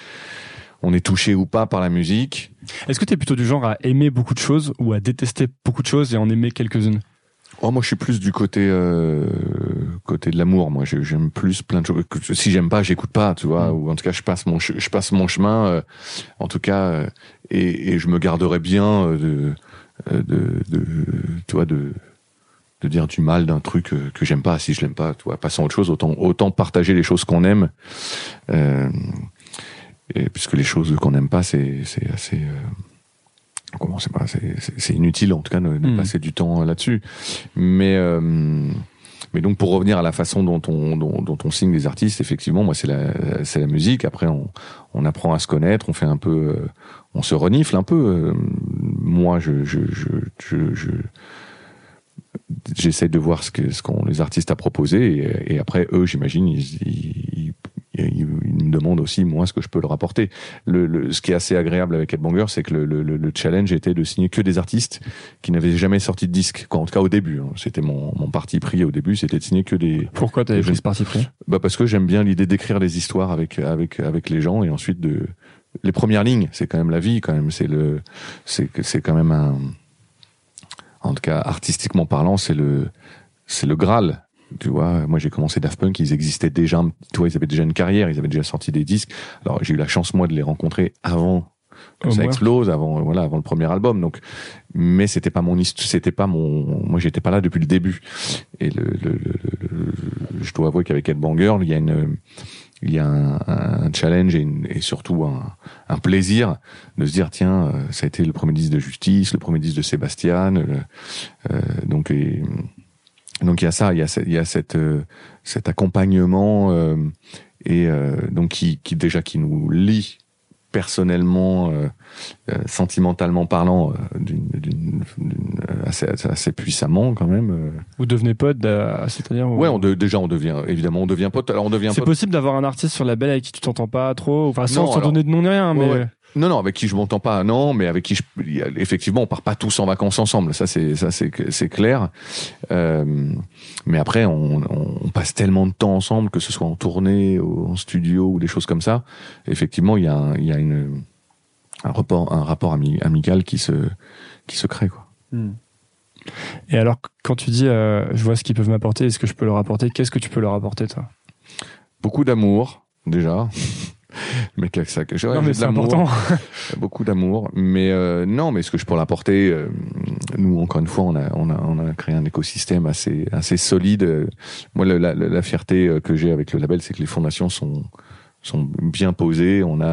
on est touché ou pas par la musique. Est-ce que tu es plutôt du genre à aimer beaucoup de choses ou à détester beaucoup de choses et en aimer quelques-unes oh moi je suis plus du côté euh, côté de l'amour moi. J'aime plus plein de choses. Si j'aime pas j'écoute pas tu vois Mm. ou en tout cas je passe mon je passe mon chemin euh, en tout cas euh, et, et je me garderai bien de de, de tu vois de de dire du mal d'un truc que j'aime pas. Si je l'aime pas tu vois passons à autre chose. Autant autant partager les choses qu'on aime et puisque les choses qu'on n'aime pas c'est assez euh, comment c'est pas c'est inutile en tout cas de, de Mm. passer du temps là-dessus. Mais euh, mais donc pour revenir à la façon dont on dont, dont on signe les artistes effectivement moi c'est la c'est la musique. Après on on apprend à se connaître on fait un peu euh, on se renifle un peu euh, moi je je je je, je j'essaie de voir ce que ce qu'on les artistes a proposé. Et, et après eux j'imagine ils, ils, ils, ils me demandent aussi moi ce que je peux leur apporter le, le ce qui est assez agréable avec Headbanger c'est que le, le, le challenge était de signer que des artistes qui n'avaient jamais sorti de disque quoi, en tout cas au début hein. c'était mon, mon parti pris au début c'était de signer que des Pourquoi tu avais Je- pris ce parti pris? Bah parce que j'aime bien l'idée d'écrire des histoires avec avec avec les gens et ensuite de les premières lignes, c'est quand même la vie quand même, c'est le c'est c'est quand même un en tout cas artistiquement parlant, c'est le c'est le graal. Tu vois, moi j'ai commencé Daft Punk, ils existaient déjà, tu vois, ils avaient déjà une carrière, ils avaient déjà sorti des disques. Alors j'ai eu la chance moi de les rencontrer avant que ça explose, avant voilà, avant le premier album. Donc, mais c'était pas mon c'était pas mon, moi j'étais pas là depuis le début. Et le, le, le- le- je dois avouer qu'avec Headbanger, il y a une il y a un, un challenge et, une- et surtout un, un plaisir de se dire tiens euh, ça a été le premier disque de Justice, le premier disque de Sébastien, euh, donc et, donc il y a ça, il y a, il y a cette euh, cet accompagnement euh, et euh, donc qui, qui déjà qui nous lie personnellement, sentimentalement parlant, d'une, assez, assez puissamment quand même. Vous devenez pote, c'est-à-dire Ouais, on de- déjà on devient évidemment on devient pote. Alors on devient C'est possible d'avoir un artiste sur la belle avec qui tu t'entends pas trop, enfin sans, Non, sans alors- donner de nom ni rien, Ouais, mais ouais. Non, non, avec qui je m'entends pas, non, mais avec qui je, effectivement, on part pas tous en vacances ensemble. Ça, c'est, ça, c'est, c'est clair. Euh, mais après, on, passe tellement de temps ensemble, que ce soit en tournée, ou en studio ou des choses comme ça. Effectivement, il y a, un, il y a une, un rapport, un rapport ami- amical qui se, qui se crée, quoi. Et alors, quand tu dis, euh, je vois ce qu'ils peuvent m'apporter, est-ce que je peux leur apporter Qu'est-ce que tu peux leur apporter, toi? Beaucoup d'amour, déjà. Le mec avec ça, que Non, mais c'est important. beaucoup d'amour. Mais euh, non mais ce que je peux l'apporter euh, nous encore une fois on a on a on a créé un écosystème assez assez solide. Moi la, la, la fierté euh, que j'ai avec le label c'est que les fondations sont sont bien posées on a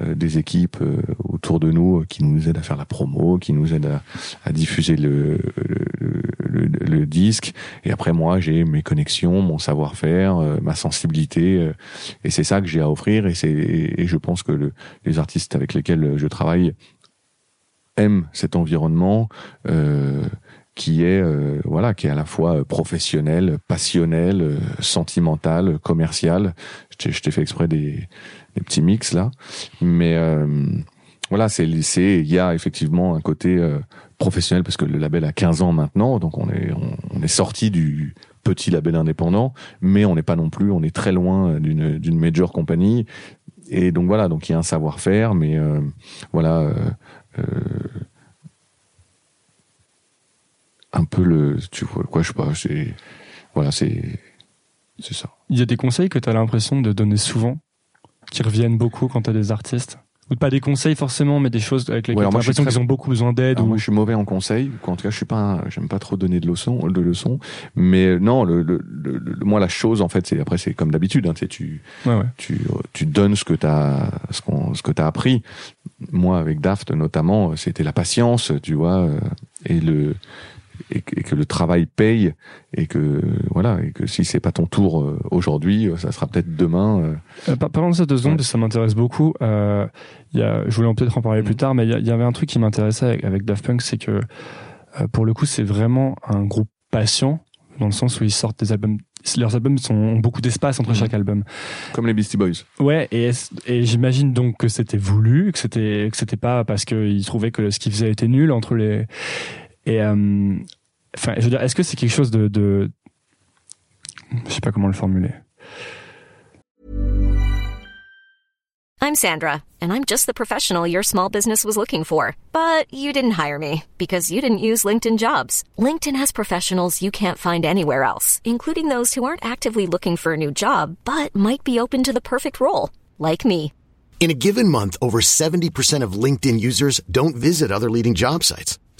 euh, des équipes euh, autour de nous euh, qui nous aident à faire la promo qui nous aident à, à diffuser le le, le le disque. Et après moi j'ai mes connexions mon savoir-faire euh, ma sensibilité euh, et c'est ça que j'ai à offrir. Et c'est et, je pense que le, les artistes avec lesquels je travaille aiment cet environnement euh, qui est euh, voilà qui est à la fois euh, professionnel, passionnel, euh, sentimental, commercial. Je t'ai- fait exprès des, petits mix là, mais voilà c'est il y a effectivement un côté professionnel parce que le label a 15 ans maintenant, donc on est on, est sorti du petit label indépendant, mais on n'est pas non plus, on est très loin d'une d'une major compagnie. Et donc voilà, donc il y a un savoir-faire, mais voilà, un peu le, tu vois quoi, je sais pas, voilà, c'est, c'est ça. Il y a des conseils que tu as l'impression de donner souvent, qui reviennent beaucoup quand tu as des artistes? Ou pas des conseils forcément, mais des choses avec lesquelles Ouais, je suis l'impression très- qu'ils ont beaucoup besoin d'aide. Ou... moi, je suis mauvais en conseil. En tout cas, je suis pas, j'aime pas trop donner de leçons, de leçons. Mais euh, non, le, le, le- le- moi, la chose, en fait, c'est après, c'est comme d'habitude. Hein, tu sais, tu, Ouais, ouais. tu, tu donnes ce que t'as, ce qu'on, ce que t'as appris. Moi, avec Daft, notamment, c'était la patience, tu vois, euh, et le, et que, et que le travail paye, et que voilà, et que si c'est pas ton tour euh, aujourd'hui, euh, ça sera peut-être demain. euh. Par- parlons de ça deux secondes, Ouais. ça m'intéresse beaucoup. Euh, il y a, je voulais peut-être en parler plus tard, mais il y, avait un truc qui m'intéressait avec, avec Daft Punk, c'est que euh, pour le coup, c'est vraiment un groupe patient, dans le sens où ils sortent des albums. Leurs albums sont, ont beaucoup d'espace entre Mhm. chaque album. Comme les Beastie Boys. Ouais, et, et j'imagine donc que c'était voulu, que c'était que c'était pas parce qu'ils trouvaient que ce qu'ils faisaient était nul entre les. Et euh, enfin, je veux dire, est-ce que c'est quelque chose de, de, je sais pas comment le formuler. I'm Sandra, and I'm just the professional your small business was looking for. But you didn't hire me because you didn't use LinkedIn jobs. LinkedIn has professionals you can't find anywhere else, including those who aren't actively looking for a new job but might be open to the perfect role, like me. In a given month, over 70% of LinkedIn users don't visit other leading job sites.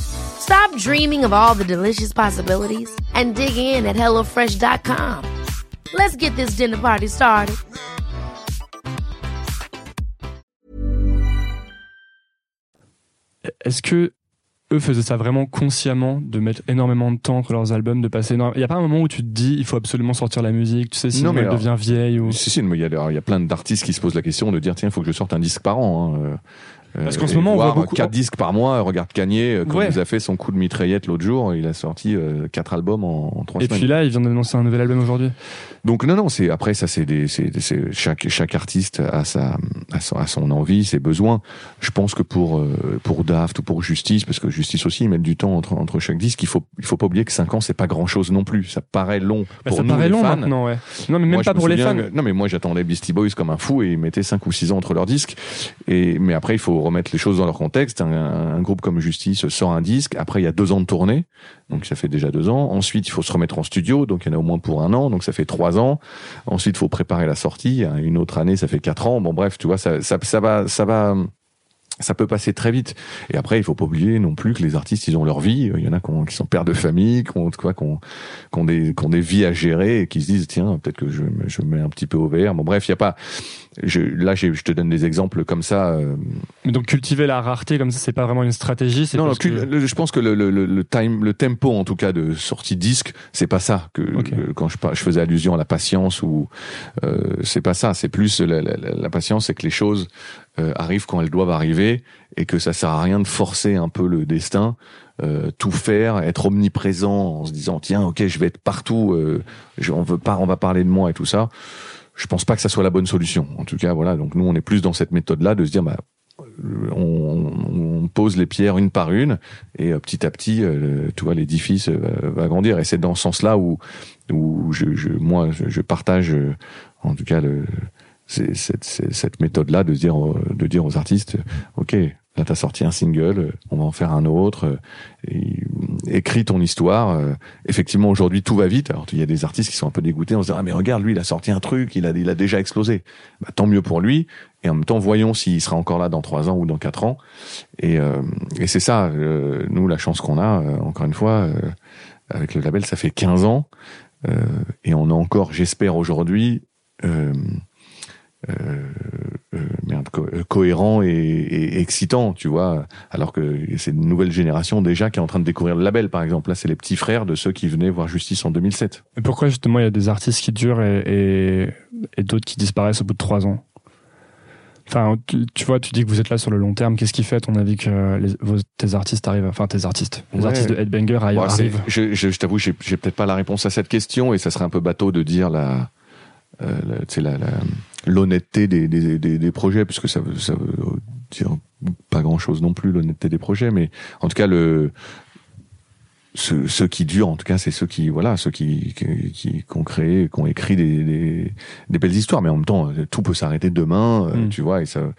Stop dreaming of all the delicious possibilities and dig in at HelloFresh.com. Let's get this dinner party started. Est-ce que eux faisaient ça vraiment consciemment, de mettre énormément de temps entre leurs albums, de passer énormément... Il n'y a pas un moment où tu te dis, il faut absolument sortir la musique, tu sais, sinon Non, mais elle alors- devient vieille ou... Si, si, mais il y a, il y a plein d'artistes qui se posent la question de dire tiens, il faut que je sorte un disque par an. hein, euh, Parce euh, qu'en ce et moment, on voit beaucoup- quatre disques par mois. Regarde Kanye, euh, quand Ouais. il nous a fait son coup de mitraillette l'autre jour, il a sorti euh, quatre albums en, en trois Et semaines. puis là, il vient d'annoncer un nouvel album aujourd'hui. Donc non, non, c'est après ça, c'est des, c'est, c'est- chaque chaque artiste a sa a son, a son envie, ses besoins. Je pense que pour euh, pour Daft ou pour Justice, parce que Justice aussi, ils mettent du temps entre entre chaque disque. Il faut il faut pas oublier que cinq ans, c'est pas grand chose non plus. Ça paraît long Bah, pour ça nous paraît les long fans. maintenant, ouais. Non, mais même Moi, pas pour les fans. que- non, mais moi, j'attendais Beastie Boys comme un fou et ils mettaient 5 ou 6 ans entre leurs disques. Et, mais après, il faut remettre les choses dans leur contexte. Un, groupe comme Justice sort un disque. Après, il y a deux ans de tournée. Donc, ça fait déjà deux ans. Ensuite, il faut se remettre en studio. Donc, il y en a au moins pour un an. Donc, ça fait trois ans. Ensuite, il faut préparer la sortie. Une autre année, ça fait quatre ans. Bon, bref, tu vois, ça, ça, ça va, ça va, ça peut passer très vite. Et après, il faut pas oublier non plus que les artistes, ils ont leur vie. Il y en a qui, ont- qui sont pères de famille, qui ont, quoi, qui ont, qui ont des, qui ont des vies à gérer et qui se disent, tiens, peut-être que je, me- je me mets un petit peu au vert. Bon, bref, il y a pas, je, là, je te donne des exemples comme ça. euh, Mais donc cultiver la rareté comme ça, c'est pas vraiment une stratégie. non, non, que- je pense que le, le, le, time, le tempo en tout cas de sortie disque, c'est pas ça que que- quand je, faisais allusion à la patience ou euh, c'est pas ça. C'est plus la, la, la- la patience, c'est que les choses euh, arrivent quand elles doivent arriver et que ça sert à rien de forcer un peu le destin. euh, tout faire, être omniprésent en se disant tiens ok je vais être partout, euh, on veut pas, on va parler de moi et tout ça. Je pense pas que ça soit la bonne solution. En tout cas voilà donc nous on est plus dans cette méthode là de se dire bah on, on pose les pierres une par une et euh, petit à petit, euh, tu vois, l'édifice euh, va, va grandir. Et c'est dans ce sens-là où, où je, je, moi, je, partage, euh, en tout cas, le, c'est- cette, cette, méthode-là de dire, de dire aux artistes, ok, là t'as sorti un single, on va en faire un autre. Et, écris ton histoire. Effectivement, aujourd'hui tout va vite. Alors il y a des artistes qui sont un peu dégoûtés en se disant ah mais regarde lui il a sorti un truc, il a il a déjà explosé. Bah, tant mieux pour lui. Et en même temps voyons s'il sera encore là dans trois ans ou dans quatre ans. Et, euh, et c'est ça, euh, nous la chance qu'on a. euh, encore une fois, euh, avec le label, ça fait 15 ans euh, et on est encore, j'espère aujourd'hui. Euh, merde, co- euh, cohérent et, et excitant, tu vois. Alors que c'est une nouvelle génération déjà qui est en train de découvrir le label, par exemple. Là, c'est les petits frères de ceux qui venaient voir Justice en 2007. Et pourquoi justement il y a des artistes qui durent et, et, et d'autres qui disparaissent au bout de trois ans? Enfin, tu, tu vois, tu dis que vous êtes là sur le long terme. Qu'est-ce qui fait, à ton avis, que les, vos, tes artistes arrivent, enfin tes artistes, les Ouais. artistes de Headbanger arri- Bon, arrivent je je, je t'avoue, j'ai peut-être pas la réponse à cette question et ça serait un peu bateau de dire la, euh, la- tu sais, la, la- l'honnêteté des, des, des, des projets, puisque ça veut, ça veut dire pas grand chose non plus l'honnêteté des projets, mais en tout cas le ceux, ceux qui durent, en tout cas, c'est ceux qui, voilà, ceux qui, qui, qui, ont créé, qui ont écrit des, des, des, belles histoires. Mais en même temps, tout peut s'arrêter demain, euh, Mm. tu vois. Et ça,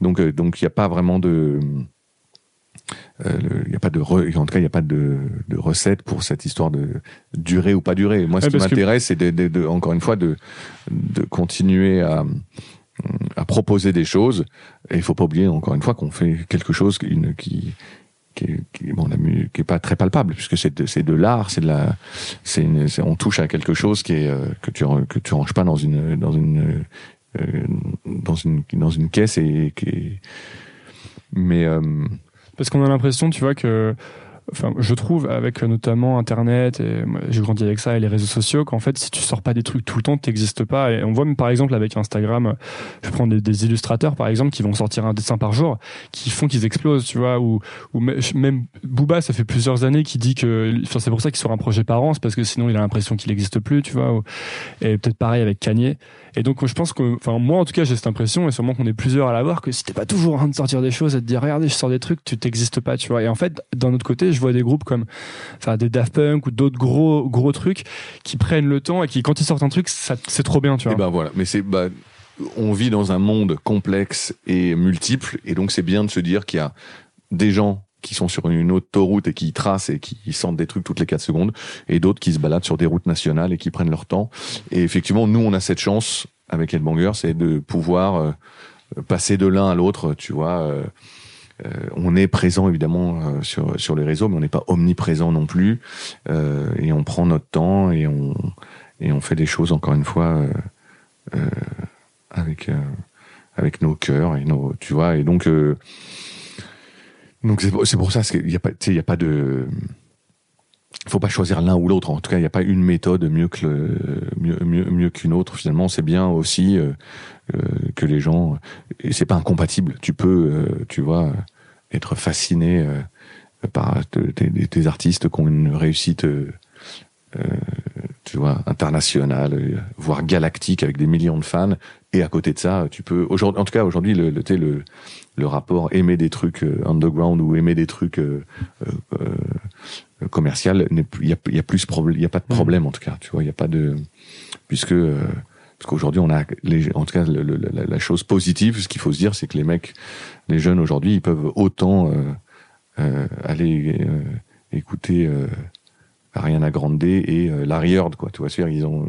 donc, euh, donc, il n'y a pas vraiment de, il y a pas de, re- en tout cas, il n'y a pas de, de recette pour cette histoire de durer ou pas durer. Moi, ce Ouais, qui que- m'intéresse, c'est de, de, de- encore une fois, de, de continuer à, à proposer des choses. Et il faut pas oublier, encore une fois, qu'on fait quelque chose qui, qui, qui, est- qui, bon, la qui est pas très palpable, puisque c'est de, c'est de l'art, c'est de la, c'est on touche à quelque chose qui est, euh, que tu, que tu ranges pas dans une, dans une, euh, dans une, dans une caisse et qui mais, euh, Parce qu'on a l'impression, tu vois, que. Enfin, je trouve, avec euh, notamment Internet, et j'ai grandi avec ça et les réseaux sociaux, qu'en fait, si tu sors pas des trucs tout le temps, t'existes pas. Et on voit même, par exemple, avec Instagram, euh, je prends des, des illustrateurs, par exemple, qui vont sortir un dessin par jour, qui font qu'ils explosent, tu vois, ou, ou me- même Booba, ça fait plusieurs années qu'il dit que, c'est pour ça qu'il sort un projet par an, c'est parce que sinon, il a l'impression qu'il n'existe plus, tu vois, et peut-être pareil avec Kanye. Et donc, je pense que, enfin, moi, en tout cas, j'ai cette impression, et sûrement qu'on est plusieurs à l'avoir, que si t'es pas toujours en train de sortir des choses et de dire, regardez, je sors des trucs, tu t'existes pas, tu vois. Et en fait, d'un autre côté, je vois des groupes comme, enfin, des Daft Punk ou d'autres gros, gros trucs qui prennent le temps et qui, quand ils sortent un truc, c'est trop bien, tu Et vois. ben voilà, mais c'est bah, on vit dans un monde complexe et multiple, et donc c'est bien de se dire qu'il y a des gens qui sont sur une autoroute et qui tracent et qui sentent des trucs toutes les quatre secondes, et d'autres qui se baladent sur des routes nationales et qui prennent leur temps. Et effectivement, nous, on a cette chance avec Headbanger, c'est de pouvoir euh, passer de l'un à l'autre, tu vois. euh, euh, on est présent évidemment euh, sur sur les réseaux, mais on n'est pas omniprésent non plus. Euh, et on prend notre temps et on et on fait des choses encore une fois avec avec nos cœurs et nos tu vois. Et donc donc c'est pour- ça qu'il y a pas y a pas de faut pas choisir l'un ou l'autre. En tout cas il n'y a pas une méthode mieux que le, mieux mieux mieux qu'une autre finalement. C'est bien aussi que les gens et c'est pas incompatible tu peux euh, tu vois être fasciné euh, par des, artistes qui ont une réussite euh, euh, tu vois, international, euh, voire galactique, avec des millions de fans. Et à côté de ça, tu peux, aujourd'hui, en tout cas, aujourd'hui, le, le, le, le rapport aimer des trucs euh, underground ou aimer des trucs euh, euh, euh, commercial, il y a, il y a plus il y a pas de problème en tout cas, tu vois, il y a pas de, puisque euh, parce qu'aujourd'hui on a, les, en tout cas, le- le- la, la chose positive, ce qu'il faut se dire, c'est que les mecs, les jeunes aujourd'hui, ils peuvent autant euh, euh, aller euh, écouter. Euh, Ariana Grande et Larry Heard, quoi. Tu vois, c'est-à-dire, ils ont.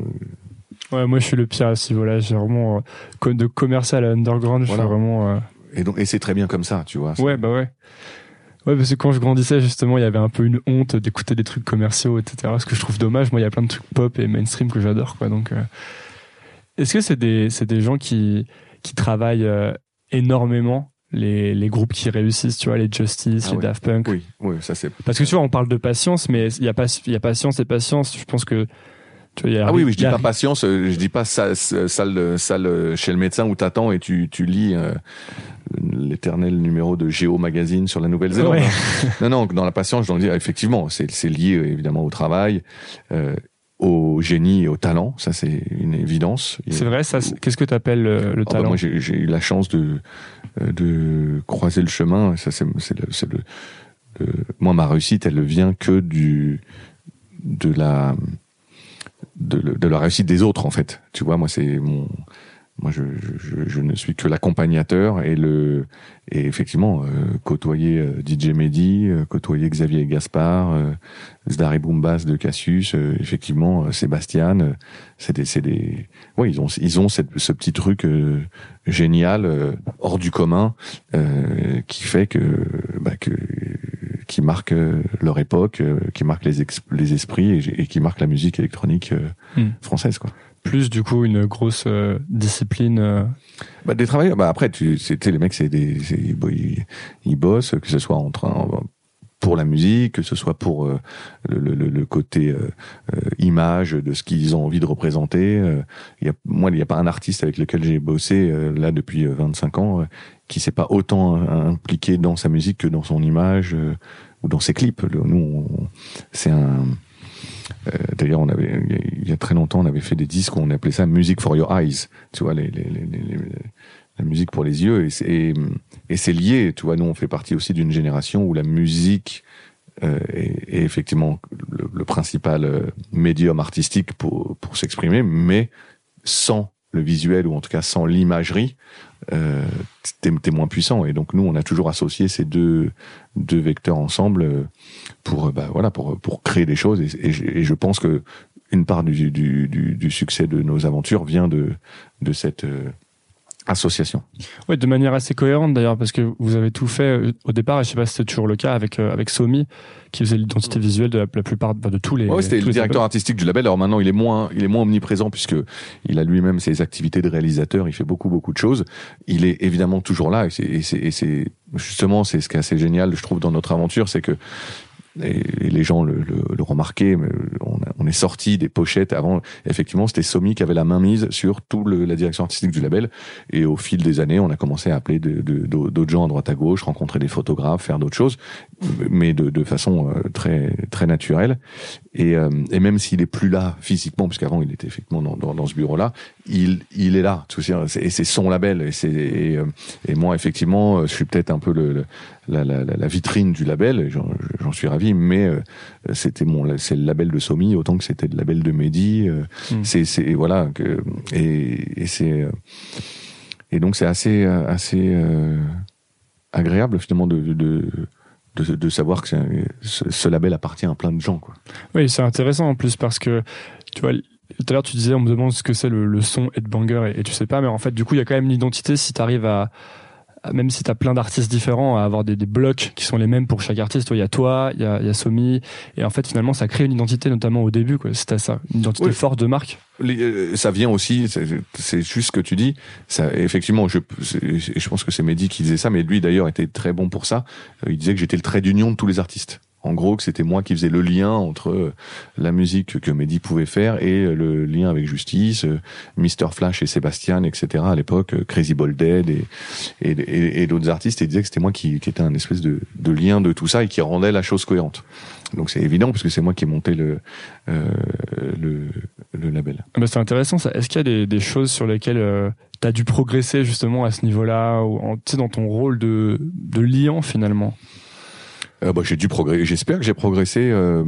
Ouais, moi, je suis le pire à ce niveau-là. J'ai vraiment, de commercial à underground, je Voilà. suis vraiment, et donc, et c'est très bien comme ça, tu vois. Ouais, bah ouais. Ouais, parce que quand je grandissais, justement, il y avait un peu une honte d'écouter des trucs commerciaux, etc. Ce que je trouve dommage. Moi, il y a plein de trucs pop et mainstream que j'adore, quoi. Donc, est-ce que c'est des, c'est des gens qui, qui travaillent euh, énormément, les, les groupes qui réussissent, tu vois, les Justice, Ah les oui. Daft Punk? Oui, oui, ça c'est. Parce que tu vois, on parle de patience, mais il y a pas, il y a patience et patience. Je pense que, tu vois, il y a Ah oui, oui, je dis pas patience, euh, je dis pas salle, salle, salle chez le médecin où t'attends et tu, tu lis euh, l'éternel numéro de Géo Magazine sur la Nouvelle-Zélande. Ouais. hein. Non, non, dans la patience, je dois dire, effectivement, c'est c'est lié euh, évidemment au travail, euh, au génie et au talent, ça c'est une évidence. C'est vrai, ça, qu'est-ce que tu appelles le, le Ah bah, talent? moi, j'ai eu la chance de euh, de croiser le chemin. Ça, c'est le, c'est le, le- moi ma réussite, elle ne vient que du de la de la réussite des autres en fait. Tu vois, moi c'est mon moi je, je, je- ne suis que l'accompagnateur et le et effectivement euh, côtoyer euh, DJ Mehdi, euh, côtoyer Xavier Gaspard, euh, Zdari Boumbas de Cassius, euh, effectivement euh, Sébastien, c'est des c'est des ouais ils ont ils ont cette, ce petit truc euh, génial euh, hors du commun euh, qui fait que bah, que qui marque leur époque, euh, qui marque les les esprits et, et qui marque la musique électronique euh, Hmm. française quoi. Plus, du coup, une grosse euh, discipline, euh, Bah, des travailleurs, bah après, tu, c'était les mecs, c'est des, ils, ils, bossent, que ce soit en train, pour la musique, que ce soit pour euh, le, le, côté image de ce qu'ils ont envie de représenter. Il y a, moi, il n'y a pas un artiste avec lequel j'ai bossé là depuis euh, 25 ans qui s'est pas autant impliqué dans sa musique que dans son image ou dans ses clips. Nous, c'est un D'ailleurs, on avait il y a très longtemps, on avait fait des disques, on appelait ça "Music for Your Eyes". Tu vois, les les les, les, la musique pour les yeux et c'est et c'est lié. Tu vois, nous on fait partie aussi d'une génération où la musique euh, est, est effectivement le, le principal euh, médium artistique pour pour s'exprimer, mais sans le visuel ou en tout cas sans l'imagerie, euh, t'es moins puissant. Et donc nous, on a toujours associé ces deux deux vecteurs ensemble euh, pour euh, bah, voilà pour pour créer des choses. Et, et je- et je pense que une part du, du, du, du succès de nos aventures vient de de cette euh, association. Ouais, de manière assez cohérente d'ailleurs, parce que vous avez tout fait euh, au départ, et je sais pas si c'était toujours le cas avec euh, avec Somi, qui faisait l'identité visuelle de la, la plupart enfin, de tous les. Ouais, c'était le directeur artistique du label. Alors maintenant, il est moins, il est moins omniprésent puisque il a lui-même ses activités de réalisateur. Il fait beaucoup, beaucoup de choses. Il est évidemment toujours là. Et c'est, c'est, c'est justement, c'est ce qui est assez génial, je trouve, dans notre aventure, c'est que et, les gens le, le, le remarquaient, mais on, on est sorti des pochettes avant. Effectivement, c'était Somi qui avait la main mise sur tout le, la direction artistique du label. Et au fil des années, on a commencé à appeler d'autres gens à droite à gauche, rencontrer des photographes, faire d'autres choses, mais de, façon euh, très très naturelle. Et, euh, et même s'il est plus là physiquement, puisqu'avant il était effectivement dans, dans ce bureau-là, il, il est là. Et c'est son label. Et, euh, et moi, effectivement, je suis peut-être un peu le, le- la, la, la- la vitrine du label. J'en, suis ravi, mais euh, c'était mon, c'est le label de Somi autant que c'était le label de Mehdi. euh, Mm. C'est, voilà. Que, et, et c'est euh, et donc c'est assez euh, assez euh, agréable finalement de, de de, de savoir que ce, ce label appartient à plein de gens quoi. Oui, c'est intéressant en plus parce que tu vois. Tout à l'heure, tu disais, on me demande ce que c'est le, le son headbanger et, et tu sais pas, mais en fait, du coup, il y a quand même une identité si tu arrives à, à- même si tu as plein d'artistes différents, à avoir des, des blocs qui sont les mêmes pour chaque artiste. Il y a toi, il y a, il y a Somi, et en fait, finalement, ça crée une identité, notamment au début, quoi. C'était ça, une identité Oui. forte de marque. Les- euh, ça vient aussi, c'est juste ce que tu dis. Ça, effectivement, je, je pense que c'est Mehdi qui disait ça, mais lui d'ailleurs était très bon pour ça. Euh, Il disait que j'étais le trait d'union de tous les artistes. En gros, que c'était moi qui faisais le lien entre euh, la musique que Mehdi pouvait faire et euh, le lien avec Justice, euh, Mr Flash et Sébastien, etc. À l'époque, euh, Crazy Ball Dead et, et, et, d'autres artistes. Et disait que c'était moi qui, qui était un espèce de, de lien de tout ça et qui rendait la chose cohérente. Donc c'est évident parce que c'est moi qui ai monté le, euh, le, le label. Ah bah, c'est intéressant. Est-ce qu'il y a des, choses sur lesquelles tu as dû progresser justement à ce niveau-là, ou dans ton rôle de, de liant finalement? Euh, bah, j'ai dû progresser. J'espère que j'ai progressé euh,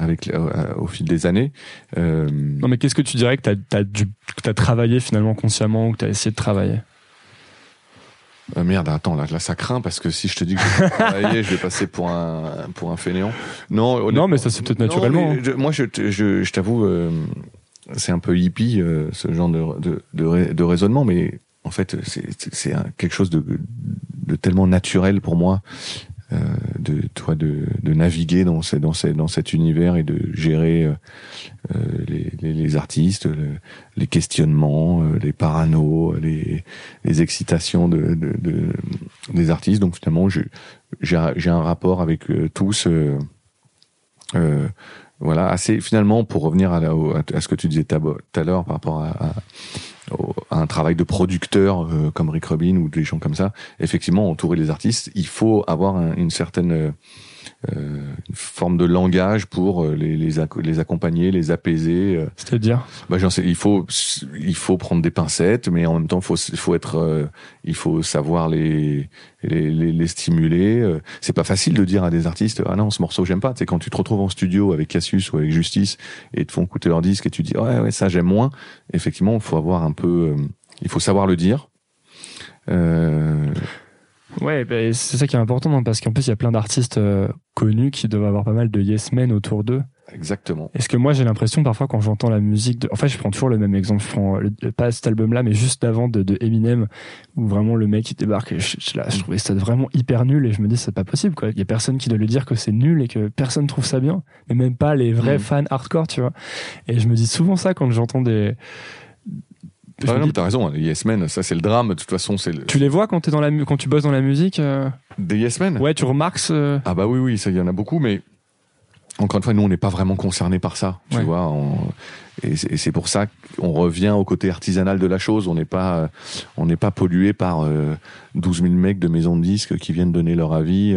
avec euh, au fil des années. Non, mais qu'est-ce que tu dirais que tu as, dû, que t'as travaillé finalement consciemment ou que tu as essayé de travailler? Euh, merde, attends, là, là, ça craint parce que si je te dis que je vais travailler, je vais passer pour un pour un fainéant. Non, Non, mais ça, c'est peut-être naturellement, hein. je- moi, je, je, je t'avoue, c'est un peu hippie ce genre de, de, de, de raisonnement, mais en fait, c'est quelque chose de, de tellement naturel pour moi. Euh, de toi de, de naviguer dans ces, dans ces, dans cet univers et de gérer euh, euh, les, les, artistes, le- les questionnements, euh, les paranos, les, les excitations de, de, de- des artistes. Donc finalement, j'ai un- rapport avec tous. euh, euh, voilà, assez finalement pour revenir à, la- à ce que tu disais tout à l'heure par rapport à, à- un travail de producteur euh, comme Rick Rubin ou des gens comme ça. Effectivement, entourer les artistes, il faut avoir un- une certaine euh, une forme de langage pour euh, les, les, les accompagner, les apaiser. euh. C'est-à-dire? Bah, j'en sais, il faut il faut prendre des pincettes, mais en même temps, faut il faut être euh, il faut savoir les les, les, les stimuler. euh. C'est pas facile de dire à des artistes ah non ce morceau j'aime pas. C'est quand tu te retrouves en studio avec Cassius ou avec Justice et te font écouter leur disque et tu dis ouais ouais ça j'aime moins. Effectivement, il faut avoir un peu, euh, il faut savoir le dire. Euh, Ouais, bah, c'est ça qui est important non, parce qu'en plus il y a plein d'artistes euh, connus qui doivent avoir pas mal de yes men autour d'eux. exactement. Est-ce que moi j'ai l'impression parfois quand j'entends la musique de... En fait je prends toujours le même exemple, je prends le- le- pas cet album là mais juste d'avant de, de Eminem où vraiment le mec il débarque et je, je- là, je trouvais ça vraiment hyper nul et je me dis c'est pas possible quoi. Il y a personne qui doit lui dire que c'est nul et que personne trouve ça bien, mais même pas les vrais Mm. fans hardcore tu vois. Et je me dis souvent ça quand j'entends des... Ah non, dis, t'as raison. hein, Les Yes Men, ça c'est le drame. De toute façon, c'est le... tu les vois quand, es dans la, quand tu bosses dans la musique euh, des Yes Men? Ouais, tu remarques ce... Ah bah oui, oui, ça, il y en a beaucoup, mais encore une fois, nous, on n'est pas vraiment concernés par ça, tu Ouais. vois. on- Et c'est pour ça qu'on revient au côté artisanal de la chose. On n'est pas, euh, on n'est pas pollué par euh, 12 000 mecs de maisons de disques qui viennent donner leur avis.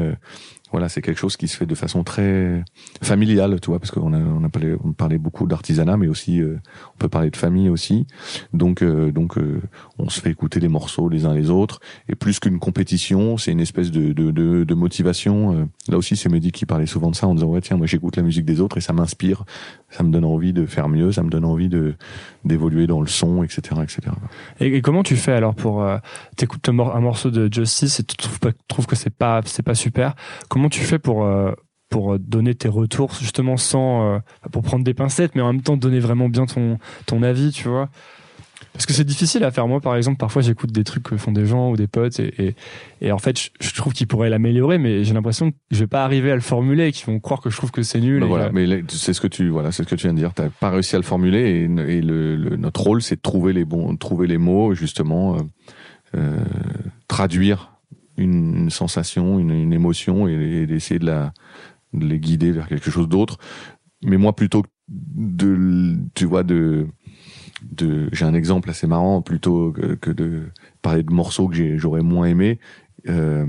Voilà, c'est quelque chose qui se fait de façon très familiale, tu vois, parce qu'on a, on a parlé, on parlait beaucoup d'artisanat, mais aussi euh, on peut parler de famille aussi. Donc, euh, donc, euh, on se fait écouter les morceaux les uns les autres, et plus qu'une compétition, c'est une espèce de, de, de, motivation. Là aussi, c'est Mehdi qui parlait souvent de ça en disant ouais tiens, moi j'écoute la musique des autres et ça m'inspire, ça me donne envie de faire mieux, ça me donne envie de d'évoluer dans le son, etc., etc. Et, comment tu fais alors pour t'écoutes un, mor- un morceau de Justice et tu trouves que c'est pas c'est pas super Comment tu fais pour euh, pour donner tes retours justement sans euh, pour prendre des pincettes mais en même temps donner vraiment bien ton ton avis, tu vois? Parce que c'est difficile à faire. Moi, par exemple, parfois j'écoute des trucs que font des gens ou des potes et, et, et en fait, je, je trouve qu'ils pourraient l'améliorer, mais j'ai l'impression que je vais pas arriver à le formuler et qu'ils vont croire que je trouve que c'est nul. Ben et voilà, que- mais c'est ce que tu voilà, c'est ce que tu viens de dire. T'as pas réussi à le formuler et, et le, le- notre rôle, c'est de trouver les bons, trouver les mots, justement, euh, euh, traduire une, une sensation, une, une émotion et, d'essayer de la de les guider vers quelque chose d'autre. Mais moi, plutôt que de, tu vois, de de, j'ai un exemple assez marrant, plutôt que, de parler de morceaux que j'aurais moins aimé. Euh,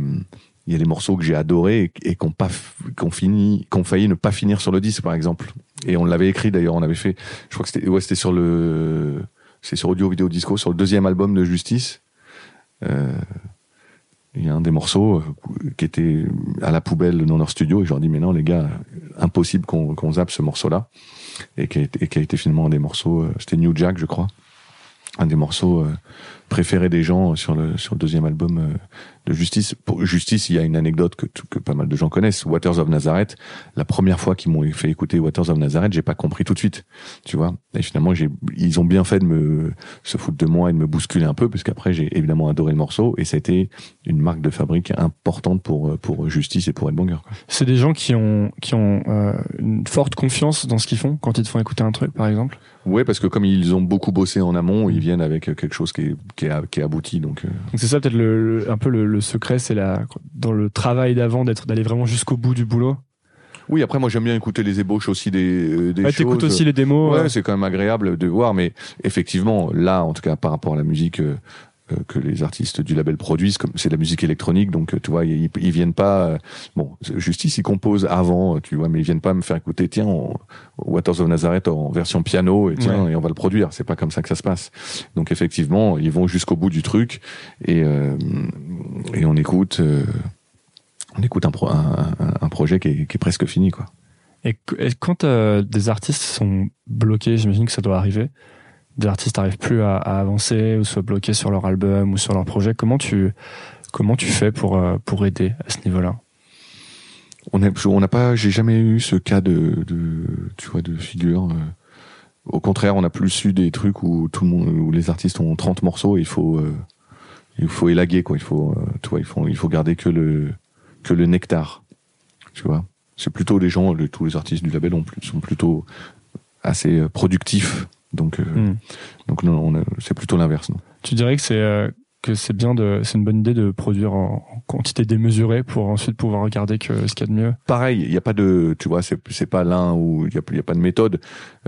il y a des morceaux que j'ai adorés et, et qu'on pas qu'on fini qu'on failli ne pas finir sur le disque par exemple et on l'avait écrit d'ailleurs on avait fait je crois que c'était ouais c'était sur le c'est sur audio vidéo disco sur le deuxième album de Justice euh, il y a un des morceaux euh, qui était à la poubelle dans leur studio et je leur dis mais non les gars impossible qu'on zappe ce morceau là et qui a été, et qui a été finalement un des morceaux euh, c'était New Jack je crois. Un des morceaux préférés des gens sur le sur le deuxième album euh, de Justice. Pour Justice, il y a une anecdote que, que pas mal de gens connaissent. Waters of Nazareth. La première fois qu'ils m'ont fait écouter Waters of Nazareth, j'ai pas compris tout de suite, tu vois. Et finalement, ils ont bien fait de me se foutre de moi et de me bousculer un peu, parce qu'après, j'ai évidemment adoré le morceau et ça a été une marque de fabrique importante pour pour Justice et pour Headbanger. Quoi. C'est des gens qui ont qui ont euh, une forte confiance dans ce qu'ils font quand ils te font écouter un truc, par exemple? Ouais, parce que comme ils ont beaucoup bossé en amont, ils viennent avec quelque chose qui est qui est, qui est abouti. Donc, euh, Donc c'est ça peut-être le, le- un peu le, le secret, c'est la dans le travail d'avant d'être d'aller vraiment jusqu'au bout du boulot. oui, après, moi, j'aime bien écouter les ébauches aussi des euh, des Ouais, choses. t'écoutes aussi les démos. Ouais, c'est quand même agréable de voir, mais effectivement, là, en tout cas, par rapport à la musique euh, que les artistes du label produisent, comme c'est de la musique électronique, donc euh, tu vois, ils, ils viennent pas. euh, bon, Justice, ils composent avant, euh, tu vois, mais ils viennent pas me faire écouter, tiens, on- Waters of Nazareth en version piano, et tiens, Ouais. et on va le produire. C'est pas comme ça que ça se passe. Donc effectivement, ils vont jusqu'au bout du truc, et euh, et on écoute. euh, on écoute un, pro- un, projet qui est, qui est presque fini, quoi. Et, qu- et quand euh, des artistes sont bloqués, j'imagine que ça doit arriver. Des artistes n'arrivent plus à, avancer ou soient bloqués sur leur album ou sur leur projet. Comment tu comment tu fais pour euh, pour aider à ce niveau-là? On n'a pas, j'ai jamais eu ce cas de, tu vois, de figure. euh. Au contraire, on a plus eu des trucs où tout le monde, où les artistes ont 30 morceaux et il faut, euh, il faut élaguer quoi. Il faut, tu vois, il faut, il faut garder que le, que le nectar. Tu vois. C'est plutôt les gens, tous les artistes du label sont plutôt assez productifs. Donc, euh, Hmm. donc non, c'est plutôt l'inverse. non. Tu dirais que c'est euh, que c'est bien de c'est une bonne idée de produire en, quantité démesurée pour ensuite pouvoir regarder que ce qu'il y a de mieux? pareil, il n'y a pas de, tu vois, c'est c'est pas l'un où il y a, a pas de méthode.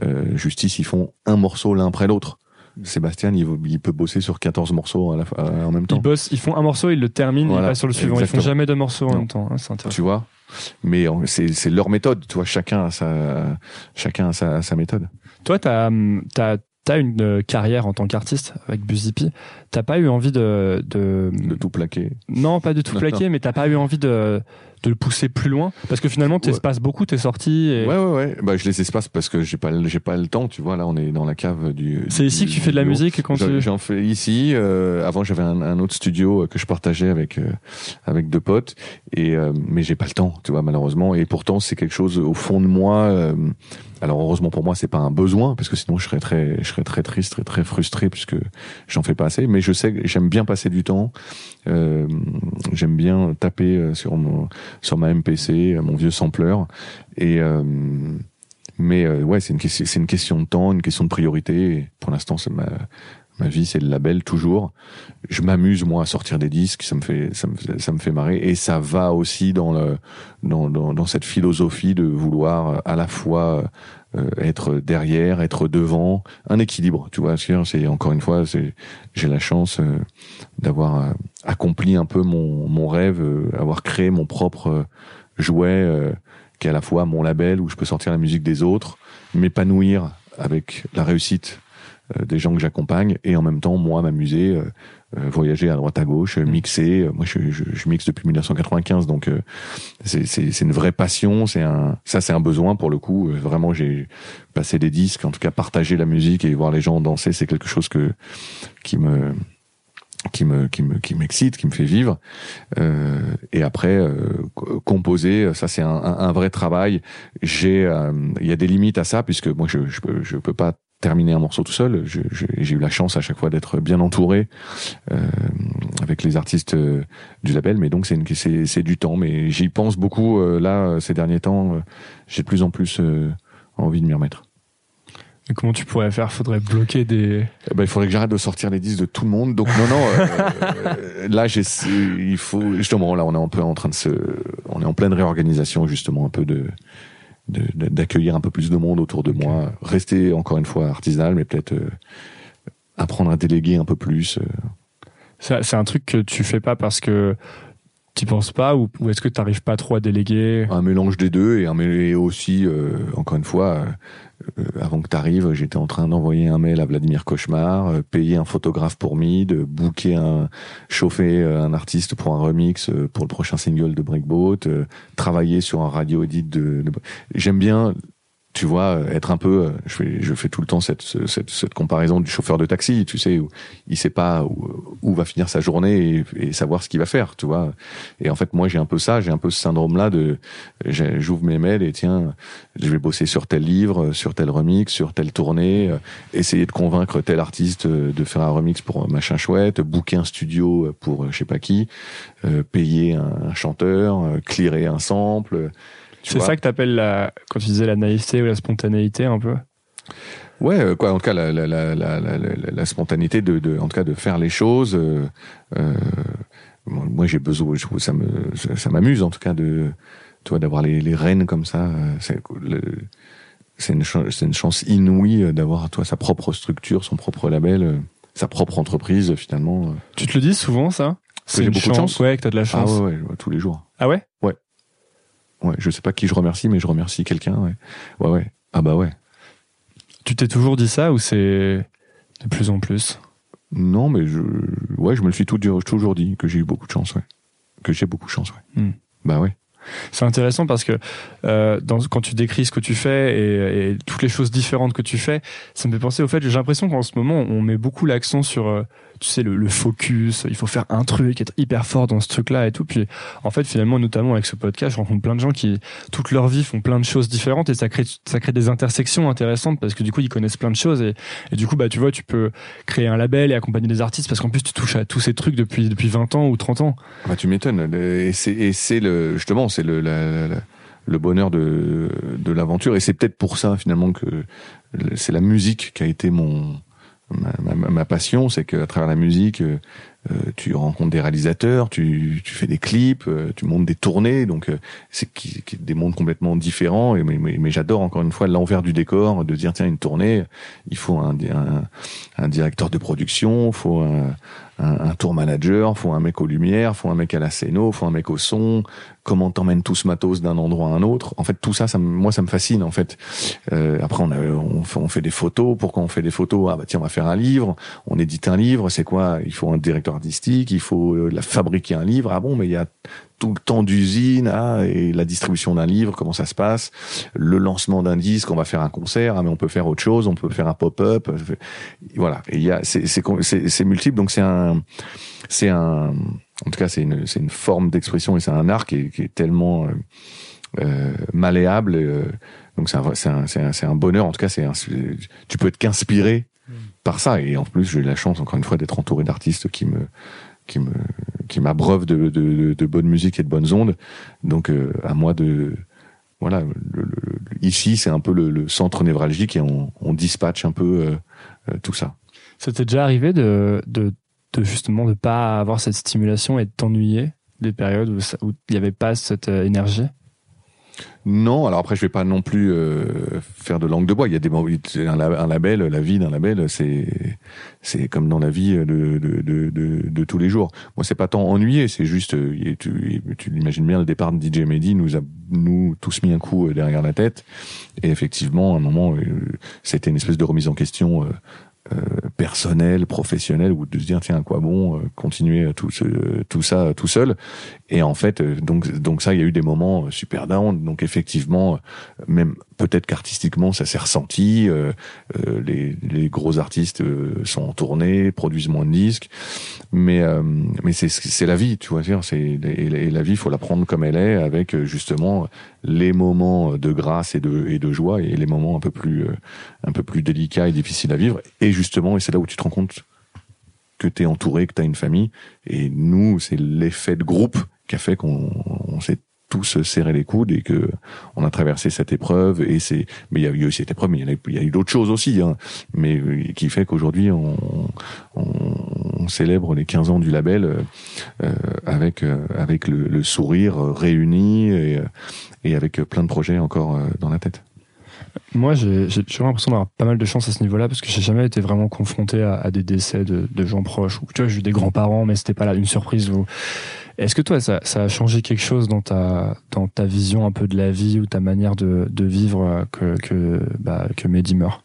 Euh, Justice, ils font un morceau l'un après l'autre. Sébastien, il, il peut bosser sur 14 morceaux à la, fois- en même temps. Ils bossent, ils font un morceau, ils le terminent, Voilà, ils passent sur le suivant. Ils exactement. font jamais deux morceaux en Non. même temps. hein, c'est intéressant. Tu vois Mais c'est leur méthode. Tu vois, chacun a sa, chacun a sa, sa méthode. Toi, t'as as, une euh, carrière en tant qu'artiste avec Buzipi. T'as pas eu envie de, de De tout plaquer. non pas de tout plaquer, mais t'as pas eu envie de de le pousser plus loin parce que finalement Ouais. t'espaces beaucoup tes sorties. Et... Ouais, ouais, ouais. Bah, je les espace parce que j'ai pas, le- j'ai pas le temps. Tu vois, là, on est dans la cave du. C'est du- ici que tu fais de la bureau. musique et quand tu... j'en fais ici. euh, avant, j'avais un, un autre studio euh, que je partageais avec euh, avec deux potes. Et euh, mais j'ai pas le temps, tu vois, malheureusement. Et pourtant, c'est quelque chose au fond de moi. euh, alors heureusement pour moi, c'est pas un besoin parce que sinon je serais très, je serais très triste, très très frustré puisque j'en fais pas assez. Mais je sais que j'aime bien passer du temps. Euh, j'aime bien taper sur mon sur ma MPC, euh, mon vieux sampler. Et euh, mais euh, ouais, c'est une question, de temps, une question de priorité. Pour l'instant, ma ma vie, c'est le label toujours. Je m'amuse moi à sortir des disques, ça me fait ça me fait, marrer et ça va aussi dans le dans dans, cette philosophie de vouloir euh, à la fois être derrière, être devant, un équilibre. Tu vois, c'est encore une fois, j'ai la chance euh, d'avoir euh, accompli un peu mon mon rêve, euh, avoir créé mon propre jouet euh, qui est à la fois mon label où je peux sortir la musique des autres, m'épanouir avec la réussite euh, des gens que j'accompagne et en même temps moi m'amuser euh, euh, voyager à droite à gauche mixer moi je, je, je mixe depuis 1995 donc c'est c'est une vraie passion c'est un ça c'est un besoin pour le coup vraiment j'ai passé des disques en tout cas partager la musique et voir les gens danser c'est quelque chose que qui me qui me qui me qui m'excite, qui me fait vivre. Euh, et après euh, composer, ça c'est un, un, un, vrai travail. J'ai euh, il y a des limites à ça puisque moi je je peux je peux pas terminer un morceau tout seul. J'ai eu la chance à chaque fois d'être bien entouré euh, avec les artistes euh, du label, mais donc c'est du temps. Mais j'y pense beaucoup euh, là ces derniers temps. J'ai de plus en plus envie de m'y remettre. Et comment tu pourrais faire? Faudrait bloquer des. Eh ben, il faudrait que j'arrête de sortir les disques de tout le monde. Donc non, non. là, j'ai, il faut justement là, on est un peu en train de se, on est en pleine réorganisation justement un peu de, d'accueillir un peu plus de monde autour de okay. moi. Rester encore une fois artisanal, mais peut-être euh, apprendre à déléguer un peu plus. Euh. C'est un truc que tu fais pas parce que tu penses pas ou, ou est-ce que tu n'arrives pas trop à déléguer? Un mélange des deux et, un, et aussi, euh, encore une fois, avant que tu arrives, j'étais en train d'envoyer un mail à Vladimir Cauchemar, euh, payer un photographe pour Mid, booker un, chauffer un artiste pour un remix pour le prochain single de Breakboat, travailler sur un radio edit de... de... J'aime bien tu vois, être un peu, je fais, je fais tout le temps cette, cette, cette comparaison du chauffeur de taxi, tu sais, où il sait pas où, où va finir sa journée et, et savoir ce qu'il va faire, tu vois. Et en fait, moi, j'ai un peu ça, j'ai un peu ce syndrome-là de, j'ouvre mes mails et tiens, je vais bosser sur tel livre, sur tel remix, sur telle tournée, essayer de convaincre tel artiste de faire un remix pour machin chouette, booker un studio pour je sais pas qui, payer un chanteur, clearer un sample. C'est ça que t'appelles la, quand tu disais la naïveté ou la spontanéité un peu? Ouais, quoi, en tout cas, la, la, la, la, la, la spontanéité de, de, en tout cas, de faire les choses. Euh, euh, moi, j'ai besoin, je, ça me, ça m'amuse en tout cas de, tu vois, d'avoir les, les rênes comme ça. C'est c'est une, chance inouïe d'avoir, toi, sa propre structure, son propre label, sa propre entreprise finalement. Tu te le dis souvent, ça? C'est j'ai beaucoup chance, de chance. Ouais, que t'as de la chance. Ah ouais, ouais, tous les jours. Ah ouais? Ouais. Je sais pas qui je remercie, mais je remercie quelqu'un. Ouais. ouais, ouais. Ah bah ouais. Tu t'es toujours dit ça ou c'est de plus en plus? Non, mais je, ouais, je me le suis tout, toujours dit que j'ai eu beaucoup de chance, ouais. Que j'ai beaucoup de chance, ouais. Hmm. Bah ouais. C'est intéressant parce que euh, dans, quand tu décris ce que tu fais et, et, toutes les choses différentes que tu fais, ça me fait penser au fait, j'ai l'impression qu'en ce moment, on met beaucoup l'accent sur, euh, tu sais, le, focus, il faut faire un truc, être hyper fort dans ce truc-là et tout. Puis en fait, finalement, notamment avec ce podcast, je rencontre plein de gens qui, toute leur vie, font plein de choses différentes et ça crée, ça crée des intersections intéressantes parce que du coup, ils connaissent plein de choses et, du coup, bah, tu vois, tu peux créer un label et accompagner des artistes parce qu'en plus, tu touches à tous ces trucs depuis, depuis 20 ans ou 30 ans. Bah, tu m'étonnes. Et c'est le, justement, c'est le, le bonheur de, de l'aventure. Et c'est peut-être pour ça, finalement, que c'est la musique qui a été mon, ma, passion. C'est qu'à travers la musique, euh, tu rencontres des réalisateurs, tu, fais des clips, euh, tu montes des tournées. Donc, euh, c'est des mondes complètement différents. Et, mais j'adore, encore une fois, l'envers du décor, de dire, tiens, une tournée, il faut un, directeur de production, faut un, un, un, tour manager, faut un mec aux lumières, faut un mec à la scéno, faut un mec au son. Comment t'emmènes tout ce matos d'un endroit à un autre En fait, tout ça, ça moi, ça me fascine. En fait, euh, après, on, a, on, fait, des photos. Pourquoi on fait des photos? Ah bah tiens, on va faire un livre. On édite un livre. C'est quoi? Il faut un directeur artistique. Il faut euh, la fabriquer un livre. Ah bon, mais il y a tout le temps d'usine ah, et la distribution d'un livre, comment ça se passe, le lancement d'un disque, on va faire un concert, ah, mais on peut faire autre chose, on peut faire un pop-up, voilà. Il y a c'est c'est multiple, donc c'est un c'est un en tout cas c'est une c'est une forme d'expression et c'est un art qui est, qui est tellement euh, euh, malléable. Euh, donc c'est un c'est un c'est un, bonheur. En tout cas c'est tu peux être qu'inspiré par ça et en plus j'ai eu la chance encore une fois d'être entouré d'artistes qui me qui me qui m'abreuve de, de, de, bonne musique et de bonnes ondes. Donc euh, à moi de voilà, le, le, ici c'est un peu le, le, centre névralgique et on, on dispatche un peu euh, euh, tout ça. Ça t'est déjà arrivé de, de, de justement de pas avoir cette stimulation et de t'ennuyer des périodes où, il n'y avait pas cette énergie? Non, alors après je vais pas non plus euh, faire de langue de bois. Il y a des un, un label, la vie d'un label, c'est c'est comme dans la vie de de, tous les jours. Moi, c'est pas tant ennuyé, c'est juste euh, tu, tu l'imagines bien le départ de DJ Mehdi nous a nous tous mis un coup derrière la tête et effectivement à un moment c'était une espèce de remise en question euh, personnel, professionnel, ou de se dire tiens quoi bon euh, continuer tout ce, tout ça tout seul. Et en fait, euh, donc donc ça, il y a eu des moments super down. Donc effectivement, même peut-être qu'artistiquement ça s'est ressenti. les, les gros artistes sont en tournée, produisent moins de disques, mais mais c'est c'est la vie, tu vois. C'est et la vie, faut la prendre comme elle est, avec justement les moments de grâce et de et de joie et les moments un peu plus un peu plus délicats et difficiles à vivre. Et justement, c'est là où tu te rends compte que tu es entouré, que tu as une famille. Et nous, c'est l'effet de groupe qui a fait qu'on s'est tous serré les coudes et que on a traversé cette épreuve et c'est mais il y a eu cette épreuve mais il y a, eu d'autres choses aussi hein, mais euh, qui fait qu'aujourd'hui on, célèbre les 15 ans du label euh, avec euh, avec le, le, sourire réuni et avec plein de projets encore dans la tête. Moi, j'ai toujours l'impression d'avoir pas mal de chance à ce niveau-là parce que j'ai jamais été vraiment confronté à, des décès de, gens proches. Tu vois, j'ai eu des grands-parents, mais c'était pas là une surprise. Est-ce que toi, ça, a changé quelque chose dans ta vision un peu de la vie ou ta manière de, vivre euh, que bah, que Mehdi meurt?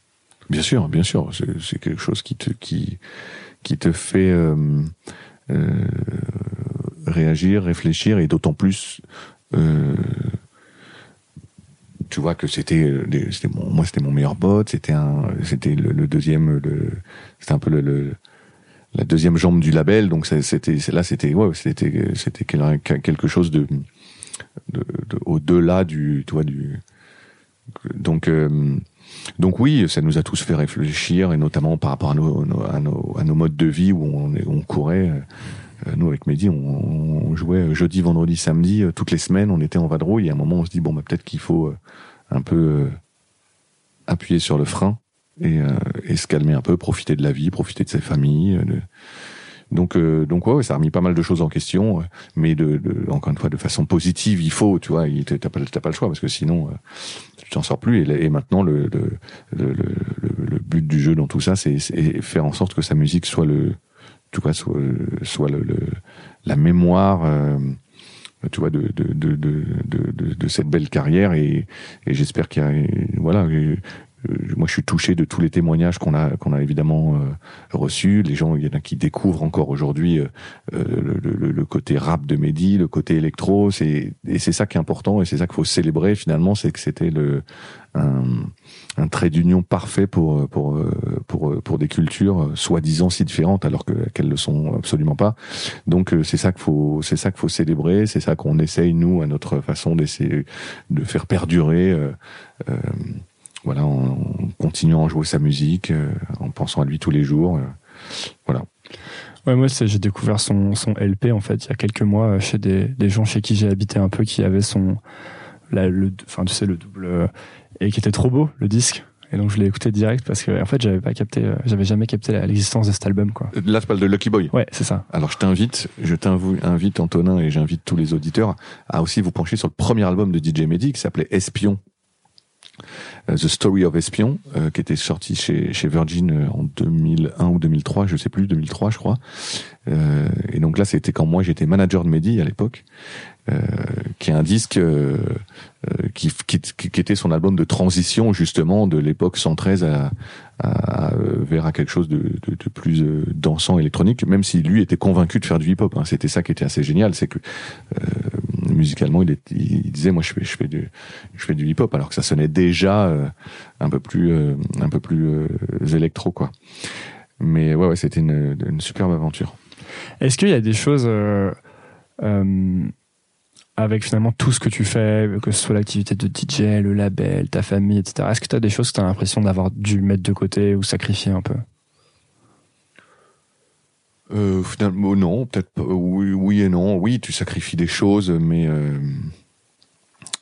Bien sûr, bien sûr. C'est quelque chose qui te fait euh, euh, réagir, réfléchir et d'autant plus tu vois que c'était euh, c'était mon moi c'était mon meilleur bot c'était un c'était le, deuxième le c'était un peu le, la deuxième jambe du label donc c'était là c'était ouais c'était c'était quelque chose de, de, au-delà du du donc euh, donc oui, ça nous a tous fait réfléchir et notamment par rapport à nos, à nos, à nos modes de vie où on, on courait. Euh, nous avec Mehdi, on, jouait jeudi, vendredi, samedi, toutes les semaines. On était en vadrouille. Et à un moment, on se dit bon, bah, peut-être qu'il faut un peu euh, appuyer sur le frein et, euh, se calmer un peu, profiter de la vie, profiter de ses familles. Euh, donc, donc ouais, ça a remis pas mal de choses en question, mais encore une fois de façon positive. Il faut, tu vois, t'as pas, pas le choix parce que sinon tu t'en sors plus. Et, maintenant, le, but du jeu dans tout ça, c'est faire en sorte que sa musique soit le, tu vois, soit, soit le, la mémoire tu vois, de, de, de, de, cette belle carrière. Et, et j'espère qu'il y a, voilà, euh, moi, je suis touché de tous les témoignages qu'on a, qu'on a évidemment euh, reçus. Les gens, il y en a qui découvrent encore aujourd'hui euh, le, le, côté rap de Mehdi, le côté électro. C'est et c'est ça qui est important et c'est ça qu'il faut célébrer finalement, c'est que c'était le un, un trait d'union parfait pour pour pour pour des cultures soi-disant si différentes alors que qu'elles le sont absolument pas. Donc c'est ça qu'il faut c'est ça qu'il faut célébrer, c'est ça qu'on essaye nous à notre façon d'essayer de faire perdurer. Euh, voilà, en, continuant à jouer sa musique, euh, en pensant à lui tous les jours. Euh, voilà. Ouais, moi, j'ai découvert son, son LP, en fait, il y a quelques mois, euh, chez des, des gens chez qui j'ai habité un peu, qui avaient son, la, le, enfin, tu sais, le double, et qui était trop beau, le disque. Et donc, je l'ai écouté direct parce que, en fait, j'avais pas capté, j'avais jamais capté l'existence de cet album, quoi. Là, tu parles de Lucky Boy. Ouais, c'est ça. Alors, je t'invite, je t'invite, Antonin, et j'invite tous les auditeurs à aussi vous pencher sur le premier album de DJ Mehdi qui s'appelait Espion The Story of Espion, euh, qui était sorti chez, chez Virgin euh, en 2001 ou 2003, je sais plus, 2003 je crois. et donc là, c'était quand moi j'étais manager de Mehdi à l'époque, qui est un disque qui, qui, qui, était son album de transition justement de l'époque 113 à, vers à quelque chose de, de, plus dansant électronique, même si lui était convaincu de faire du hip-hop. Hein. C'était ça qui était assez génial, c'est que musicalement, il, disait moi je fais je fais du je fais du hip hop alors que ça sonnait déjà euh, un peu plus euh, un peu plus euh, électro quoi. Mais ouais, ouais c'était une, superbe aventure. Est-ce qu'il y a des choses avec finalement tout ce que tu fais, que ce soit l'activité de DJ, le label, ta famille, etc. Est-ce que tu as des choses que tu as l'impression d'avoir dû mettre de côté ou sacrifier un peu? Euh, finalement, non, peut-être oui, oui et non. Oui, tu sacrifies des choses, mais euh,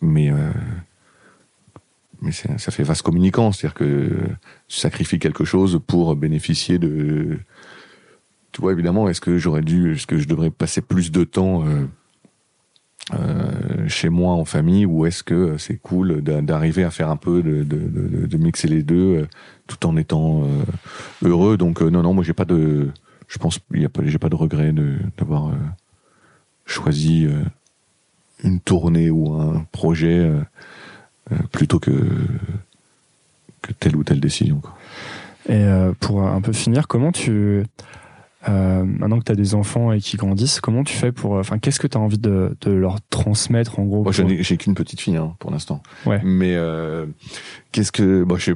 mais euh, mais ça fait vaste communicant, c'est-à-dire que tu sacrifies quelque chose pour bénéficier de. Tu vois, évidemment, est-ce que j'aurais dû, est-ce que je devrais passer plus de temps euh, euh, chez moi en famille ou est-ce que c'est cool d'a- d'arriver à faire un peu de, de, de, de mixer les deux euh, tout en étant euh, heureux donc euh, non non moi j'ai pas de je pense il y a pas j'ai pas de regret d'avoir euh, choisi euh, une tournée ou un projet euh, euh, plutôt que que telle ou telle décision quoi. Et euh, pour un peu finir, comment tu, euh, maintenant que tu as des enfants et qui grandissent, comment tu fais pour, enfin, qu'est-ce que tu as envie de, de leur transmettre en gros Moi, pour- j'ai qu'une petite fille hein, pour l'instant. Ouais. Mais euh, qu'est-ce que, bon, je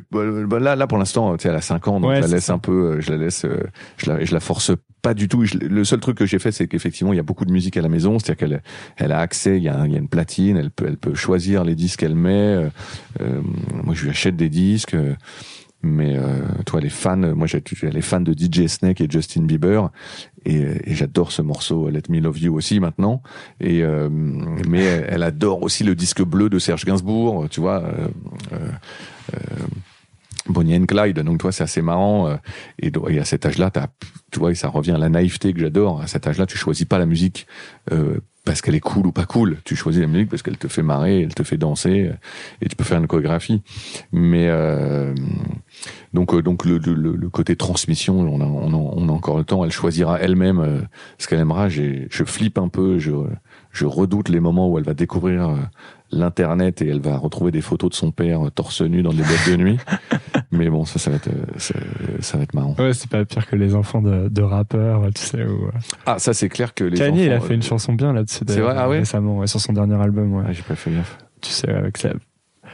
là, là pour l'instant, tu sais, elle a 5 ans, donc Ouais, je la laisse ça. un peu, euh, je la laisse, euh, je la, je la force pas du tout. Je- le seul truc que j'ai fait, c'est qu'effectivement, il y a beaucoup de musique à la maison, c'est-à-dire qu'elle, elle a accès, il y a, il y a une platine, elle peut, elle peut choisir les disques qu'elle met. euh, euh, moi, je lui achète des disques. Euh, mais euh, toi, les fans, moi, j'ai elle est fan de DJ Snake et Justin Bieber, et, et j'adore ce morceau Let Me Love You aussi maintenant. Et euh, mais elle, adore aussi le disque bleu de Serge Gainsbourg, tu vois. Euh, euh, euh, Bonnie and Clyde, donc toi c'est assez marrant euh, et, à cet âge-là, tu vois, et ça revient à la naïveté que j'adore. À cet âge-là, tu choisis pas la musique euh, parce qu'elle est cool ou pas cool. Tu choisis la musique parce qu'elle te fait marrer, elle te fait danser euh, et tu peux faire une chorégraphie. Mais euh, donc euh, donc le, le, le côté transmission, on a, on, a, on a encore le temps. Elle choisira elle-même ce qu'elle aimera. Je flippe un peu, je je redoute les moments où elle va découvrir l'internet et elle va retrouver des photos de son père euh, torse nu dans des boîtes de nuit. Mais bon, ça, ça va être, euh, ça, ça va être marrant. Ouais, c'est pas pire que les enfants de, de rappeurs, tu sais. Où... Ah, ça, c'est clair que les Kanye, il a enfants, fait une euh, chanson bien là-dessus. C'est vrai Ah ouais? Récemment, ouais, sur son dernier album, ouais. Ah, j'ai pas fait gaffe. tu sais, avec ça.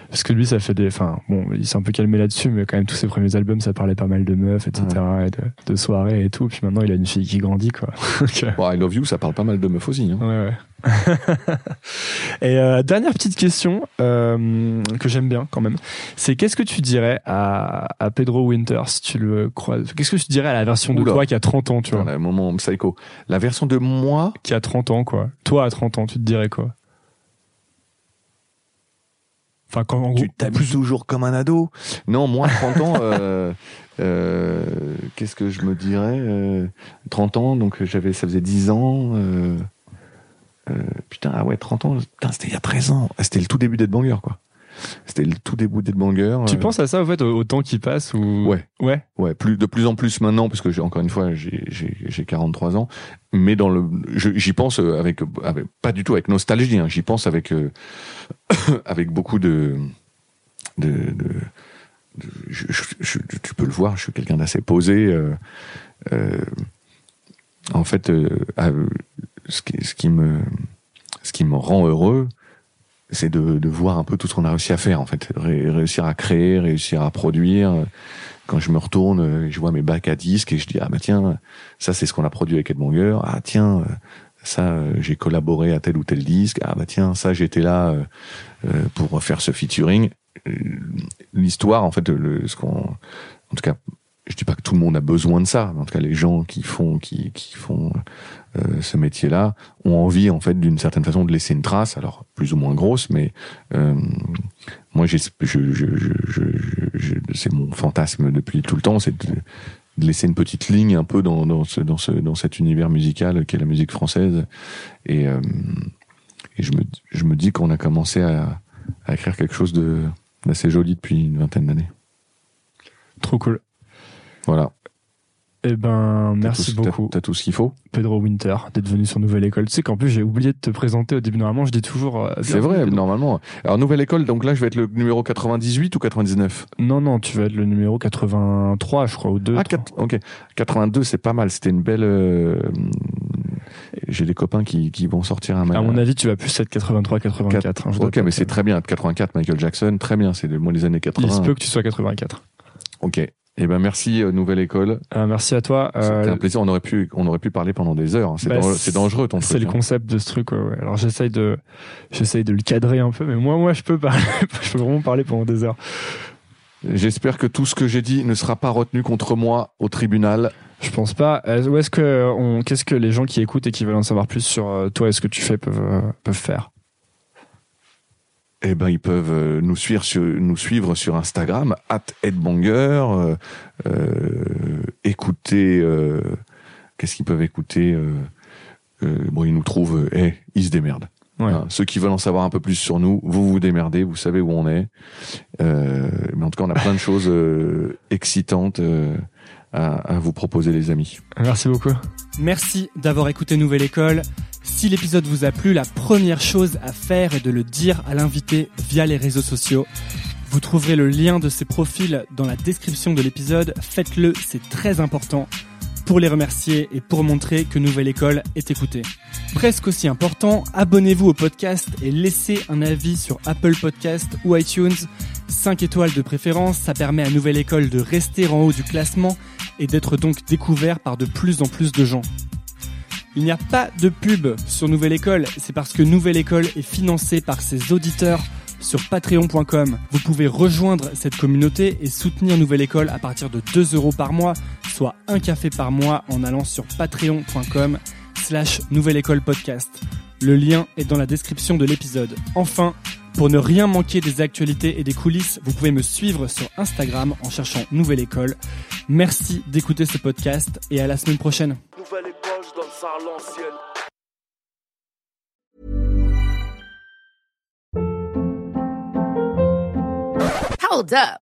Parce que lui, ça fait des. Enfin, bon, il s'est un peu calmé là-dessus, mais quand même, tous ses premiers albums, ça parlait pas mal de meufs, etc., et de, de soirées et tout. Puis maintenant, il a une fille qui grandit, quoi. Euh, Bon, I Love You, ça parle pas mal de meufs aussi. Hein. ouais, ouais. et euh, dernière petite question euh, que j'aime bien quand même, c'est qu'est-ce que tu dirais à, à Pedro Winter si tu le croises Qu'est-ce que tu dirais à la version de Oula. toi qui a 30 ans, tu vois? Dans le moment psycho. La version de moi, Qui a 30 ans, quoi. Toi, à 30 ans, tu te dirais quoi? Enfin, quand en gros, tu t'amuses toujours comme un ado. Non, moi, 30 ans, euh, euh, qu'est-ce que je me dirais euh, 30 ans, donc j'avais, ça faisait 10 ans. Euh, euh, putain, ah ouais, 30 ans, putain, c'était il y a 13 ans. C'était le tout début d'Ed Banger, quoi. C'était le tout début d'Ed Banger. tu euh, penses à ça, au fait, au, au temps qui passe ou... Ouais. Ouais. Ouais, plus de plus en plus maintenant parce que j'ai encore une fois j'ai j'ai j'ai 43 ans, mais dans le je- j'y pense euh, avec, avec pas du tout avec nostalgie, hein, j'y pense avec euh, avec beaucoup de de, je, je- tu peux le voir, je suis quelqu'un d'assez posé. euh, euh, en fait, euh, ce qui ce qui me ce qui me rend heureux, c'est de, de voir un peu tout ce qu'on a réussi à faire en fait, Ré- réussir à créer, réussir à produire. Quand je me retourne, je vois mes bacs à disques et je dis ah bah tiens, ça c'est ce qu'on a produit avec Edmonger. Ah tiens, ça j'ai collaboré à tel ou tel disque. Ah bah tiens, ça j'étais là euh, euh, pour faire ce featuring. Euh, L'histoire en fait, le, ce qu'on, en tout cas, je dis pas que tout le monde a besoin de ça. mais En tout cas, les gens qui font qui qui font euh, ce métier-là ont envie en fait d'une certaine façon de laisser une trace, alors plus ou moins grosse, mais euh, moi j'ai je, je, je, je, je- c'est mon fantasme depuis tout le temps, c'est de, de laisser une petite ligne un peu dans dans ce dans ce dans cet univers musical qu'est la musique française et euh, et je me je me dis qu'on a commencé à, à écrire quelque chose de d'assez joli depuis une vingtaine d'années. Trop cool. Voilà. Eh ben, merci tout- beaucoup, T'as tout ce qu'il faut. Pedro Winter, d'être venu sur Nouvelle École. Tu sais qu'en plus, j'ai oublié de te présenter au début. Normalement, je dis toujours. euh, C'est vrai, Pedro. normalement. Alors, nouvelle école, donc là, je vais être le numéro 98 ou 99 Non, non, tu vas être le numéro 83, je crois, ou 2. Ah, 4, ok. 82, c'est pas mal. C'était une belle. euh, J'ai des copains qui, qui vont sortir un À mon avis, tu vas plus être 83, 84. hein, Ok, mais c'est très bien. 84, Michael Jackson, très bien. C'est de moi les années 80. Il se peut que tu sois 84. Ok. Eh ben merci euh, nouvelle école. Euh, merci à toi. Euh, C'était un plaisir. On aurait pu on aurait pu parler pendant des heures. hein. C'est Bah, dangereux, c'est- c'est dangereux ton C'est truc. le hein. concept de ce truc, ouais, ouais. Alors j'essaye de, j'essaye de le cadrer un peu, mais moi, moi, je peux parler, je peux vraiment parler pendant des heures. J'espère que tout ce que j'ai dit ne sera pas retenu contre moi au tribunal. Je pense pas. Où est-ce que, on, qu'est-ce que les gens qui écoutent et qui veulent en savoir plus sur toi et ce que tu fais peuvent, peuvent faire? Eh ben, ils peuvent euh, nous suivre sur, nous suivre sur Instagram, at Edbanger, euh, euh, écouter, euh, qu'est-ce qu'ils peuvent écouter Bon, ils nous trouvent, eh, ils se démerdent. Ouais. Hein, ceux qui veulent en savoir un peu plus sur nous, vous vous démerdez, vous savez où on est. Euh, mais en tout cas, on a plein de choses euh, excitantes euh, à, à vous proposer, les amis. Merci beaucoup. Merci d'avoir écouté Nouvelle École. Si l'épisode vous a plu, la première chose à faire est de le dire à l'invité via les réseaux sociaux. Vous trouverez le lien de ses profils dans la description de l'épisode. Faites-le, c'est très important pour les remercier et pour montrer que Nouvelle École est écoutée. Presque aussi important, abonnez-vous au podcast et laissez un avis sur Apple Podcast ou iTunes. 5 étoiles de préférence, ça permet à Nouvelle École de rester en haut du classement et d'être donc découvert par de plus en plus de gens. Il n'y a pas de pub sur Nouvelle École, c'est parce que Nouvelle École est financée par ses auditeurs sur patreon.com. Vous pouvez rejoindre cette communauté et soutenir Nouvelle École à partir de 2 euros par mois, soit un café par mois en allant sur patreon.com slash Nouvelle École Podcast. Le lien est dans la description de l'épisode. Enfin, pour ne rien manquer des actualités et des coulisses, vous pouvez me suivre sur Instagram en cherchant Nouvelle École. Merci d'écouter ce podcast et à la semaine prochaine. Nouvelle école, je donne ça à l'ancienne. Hold up.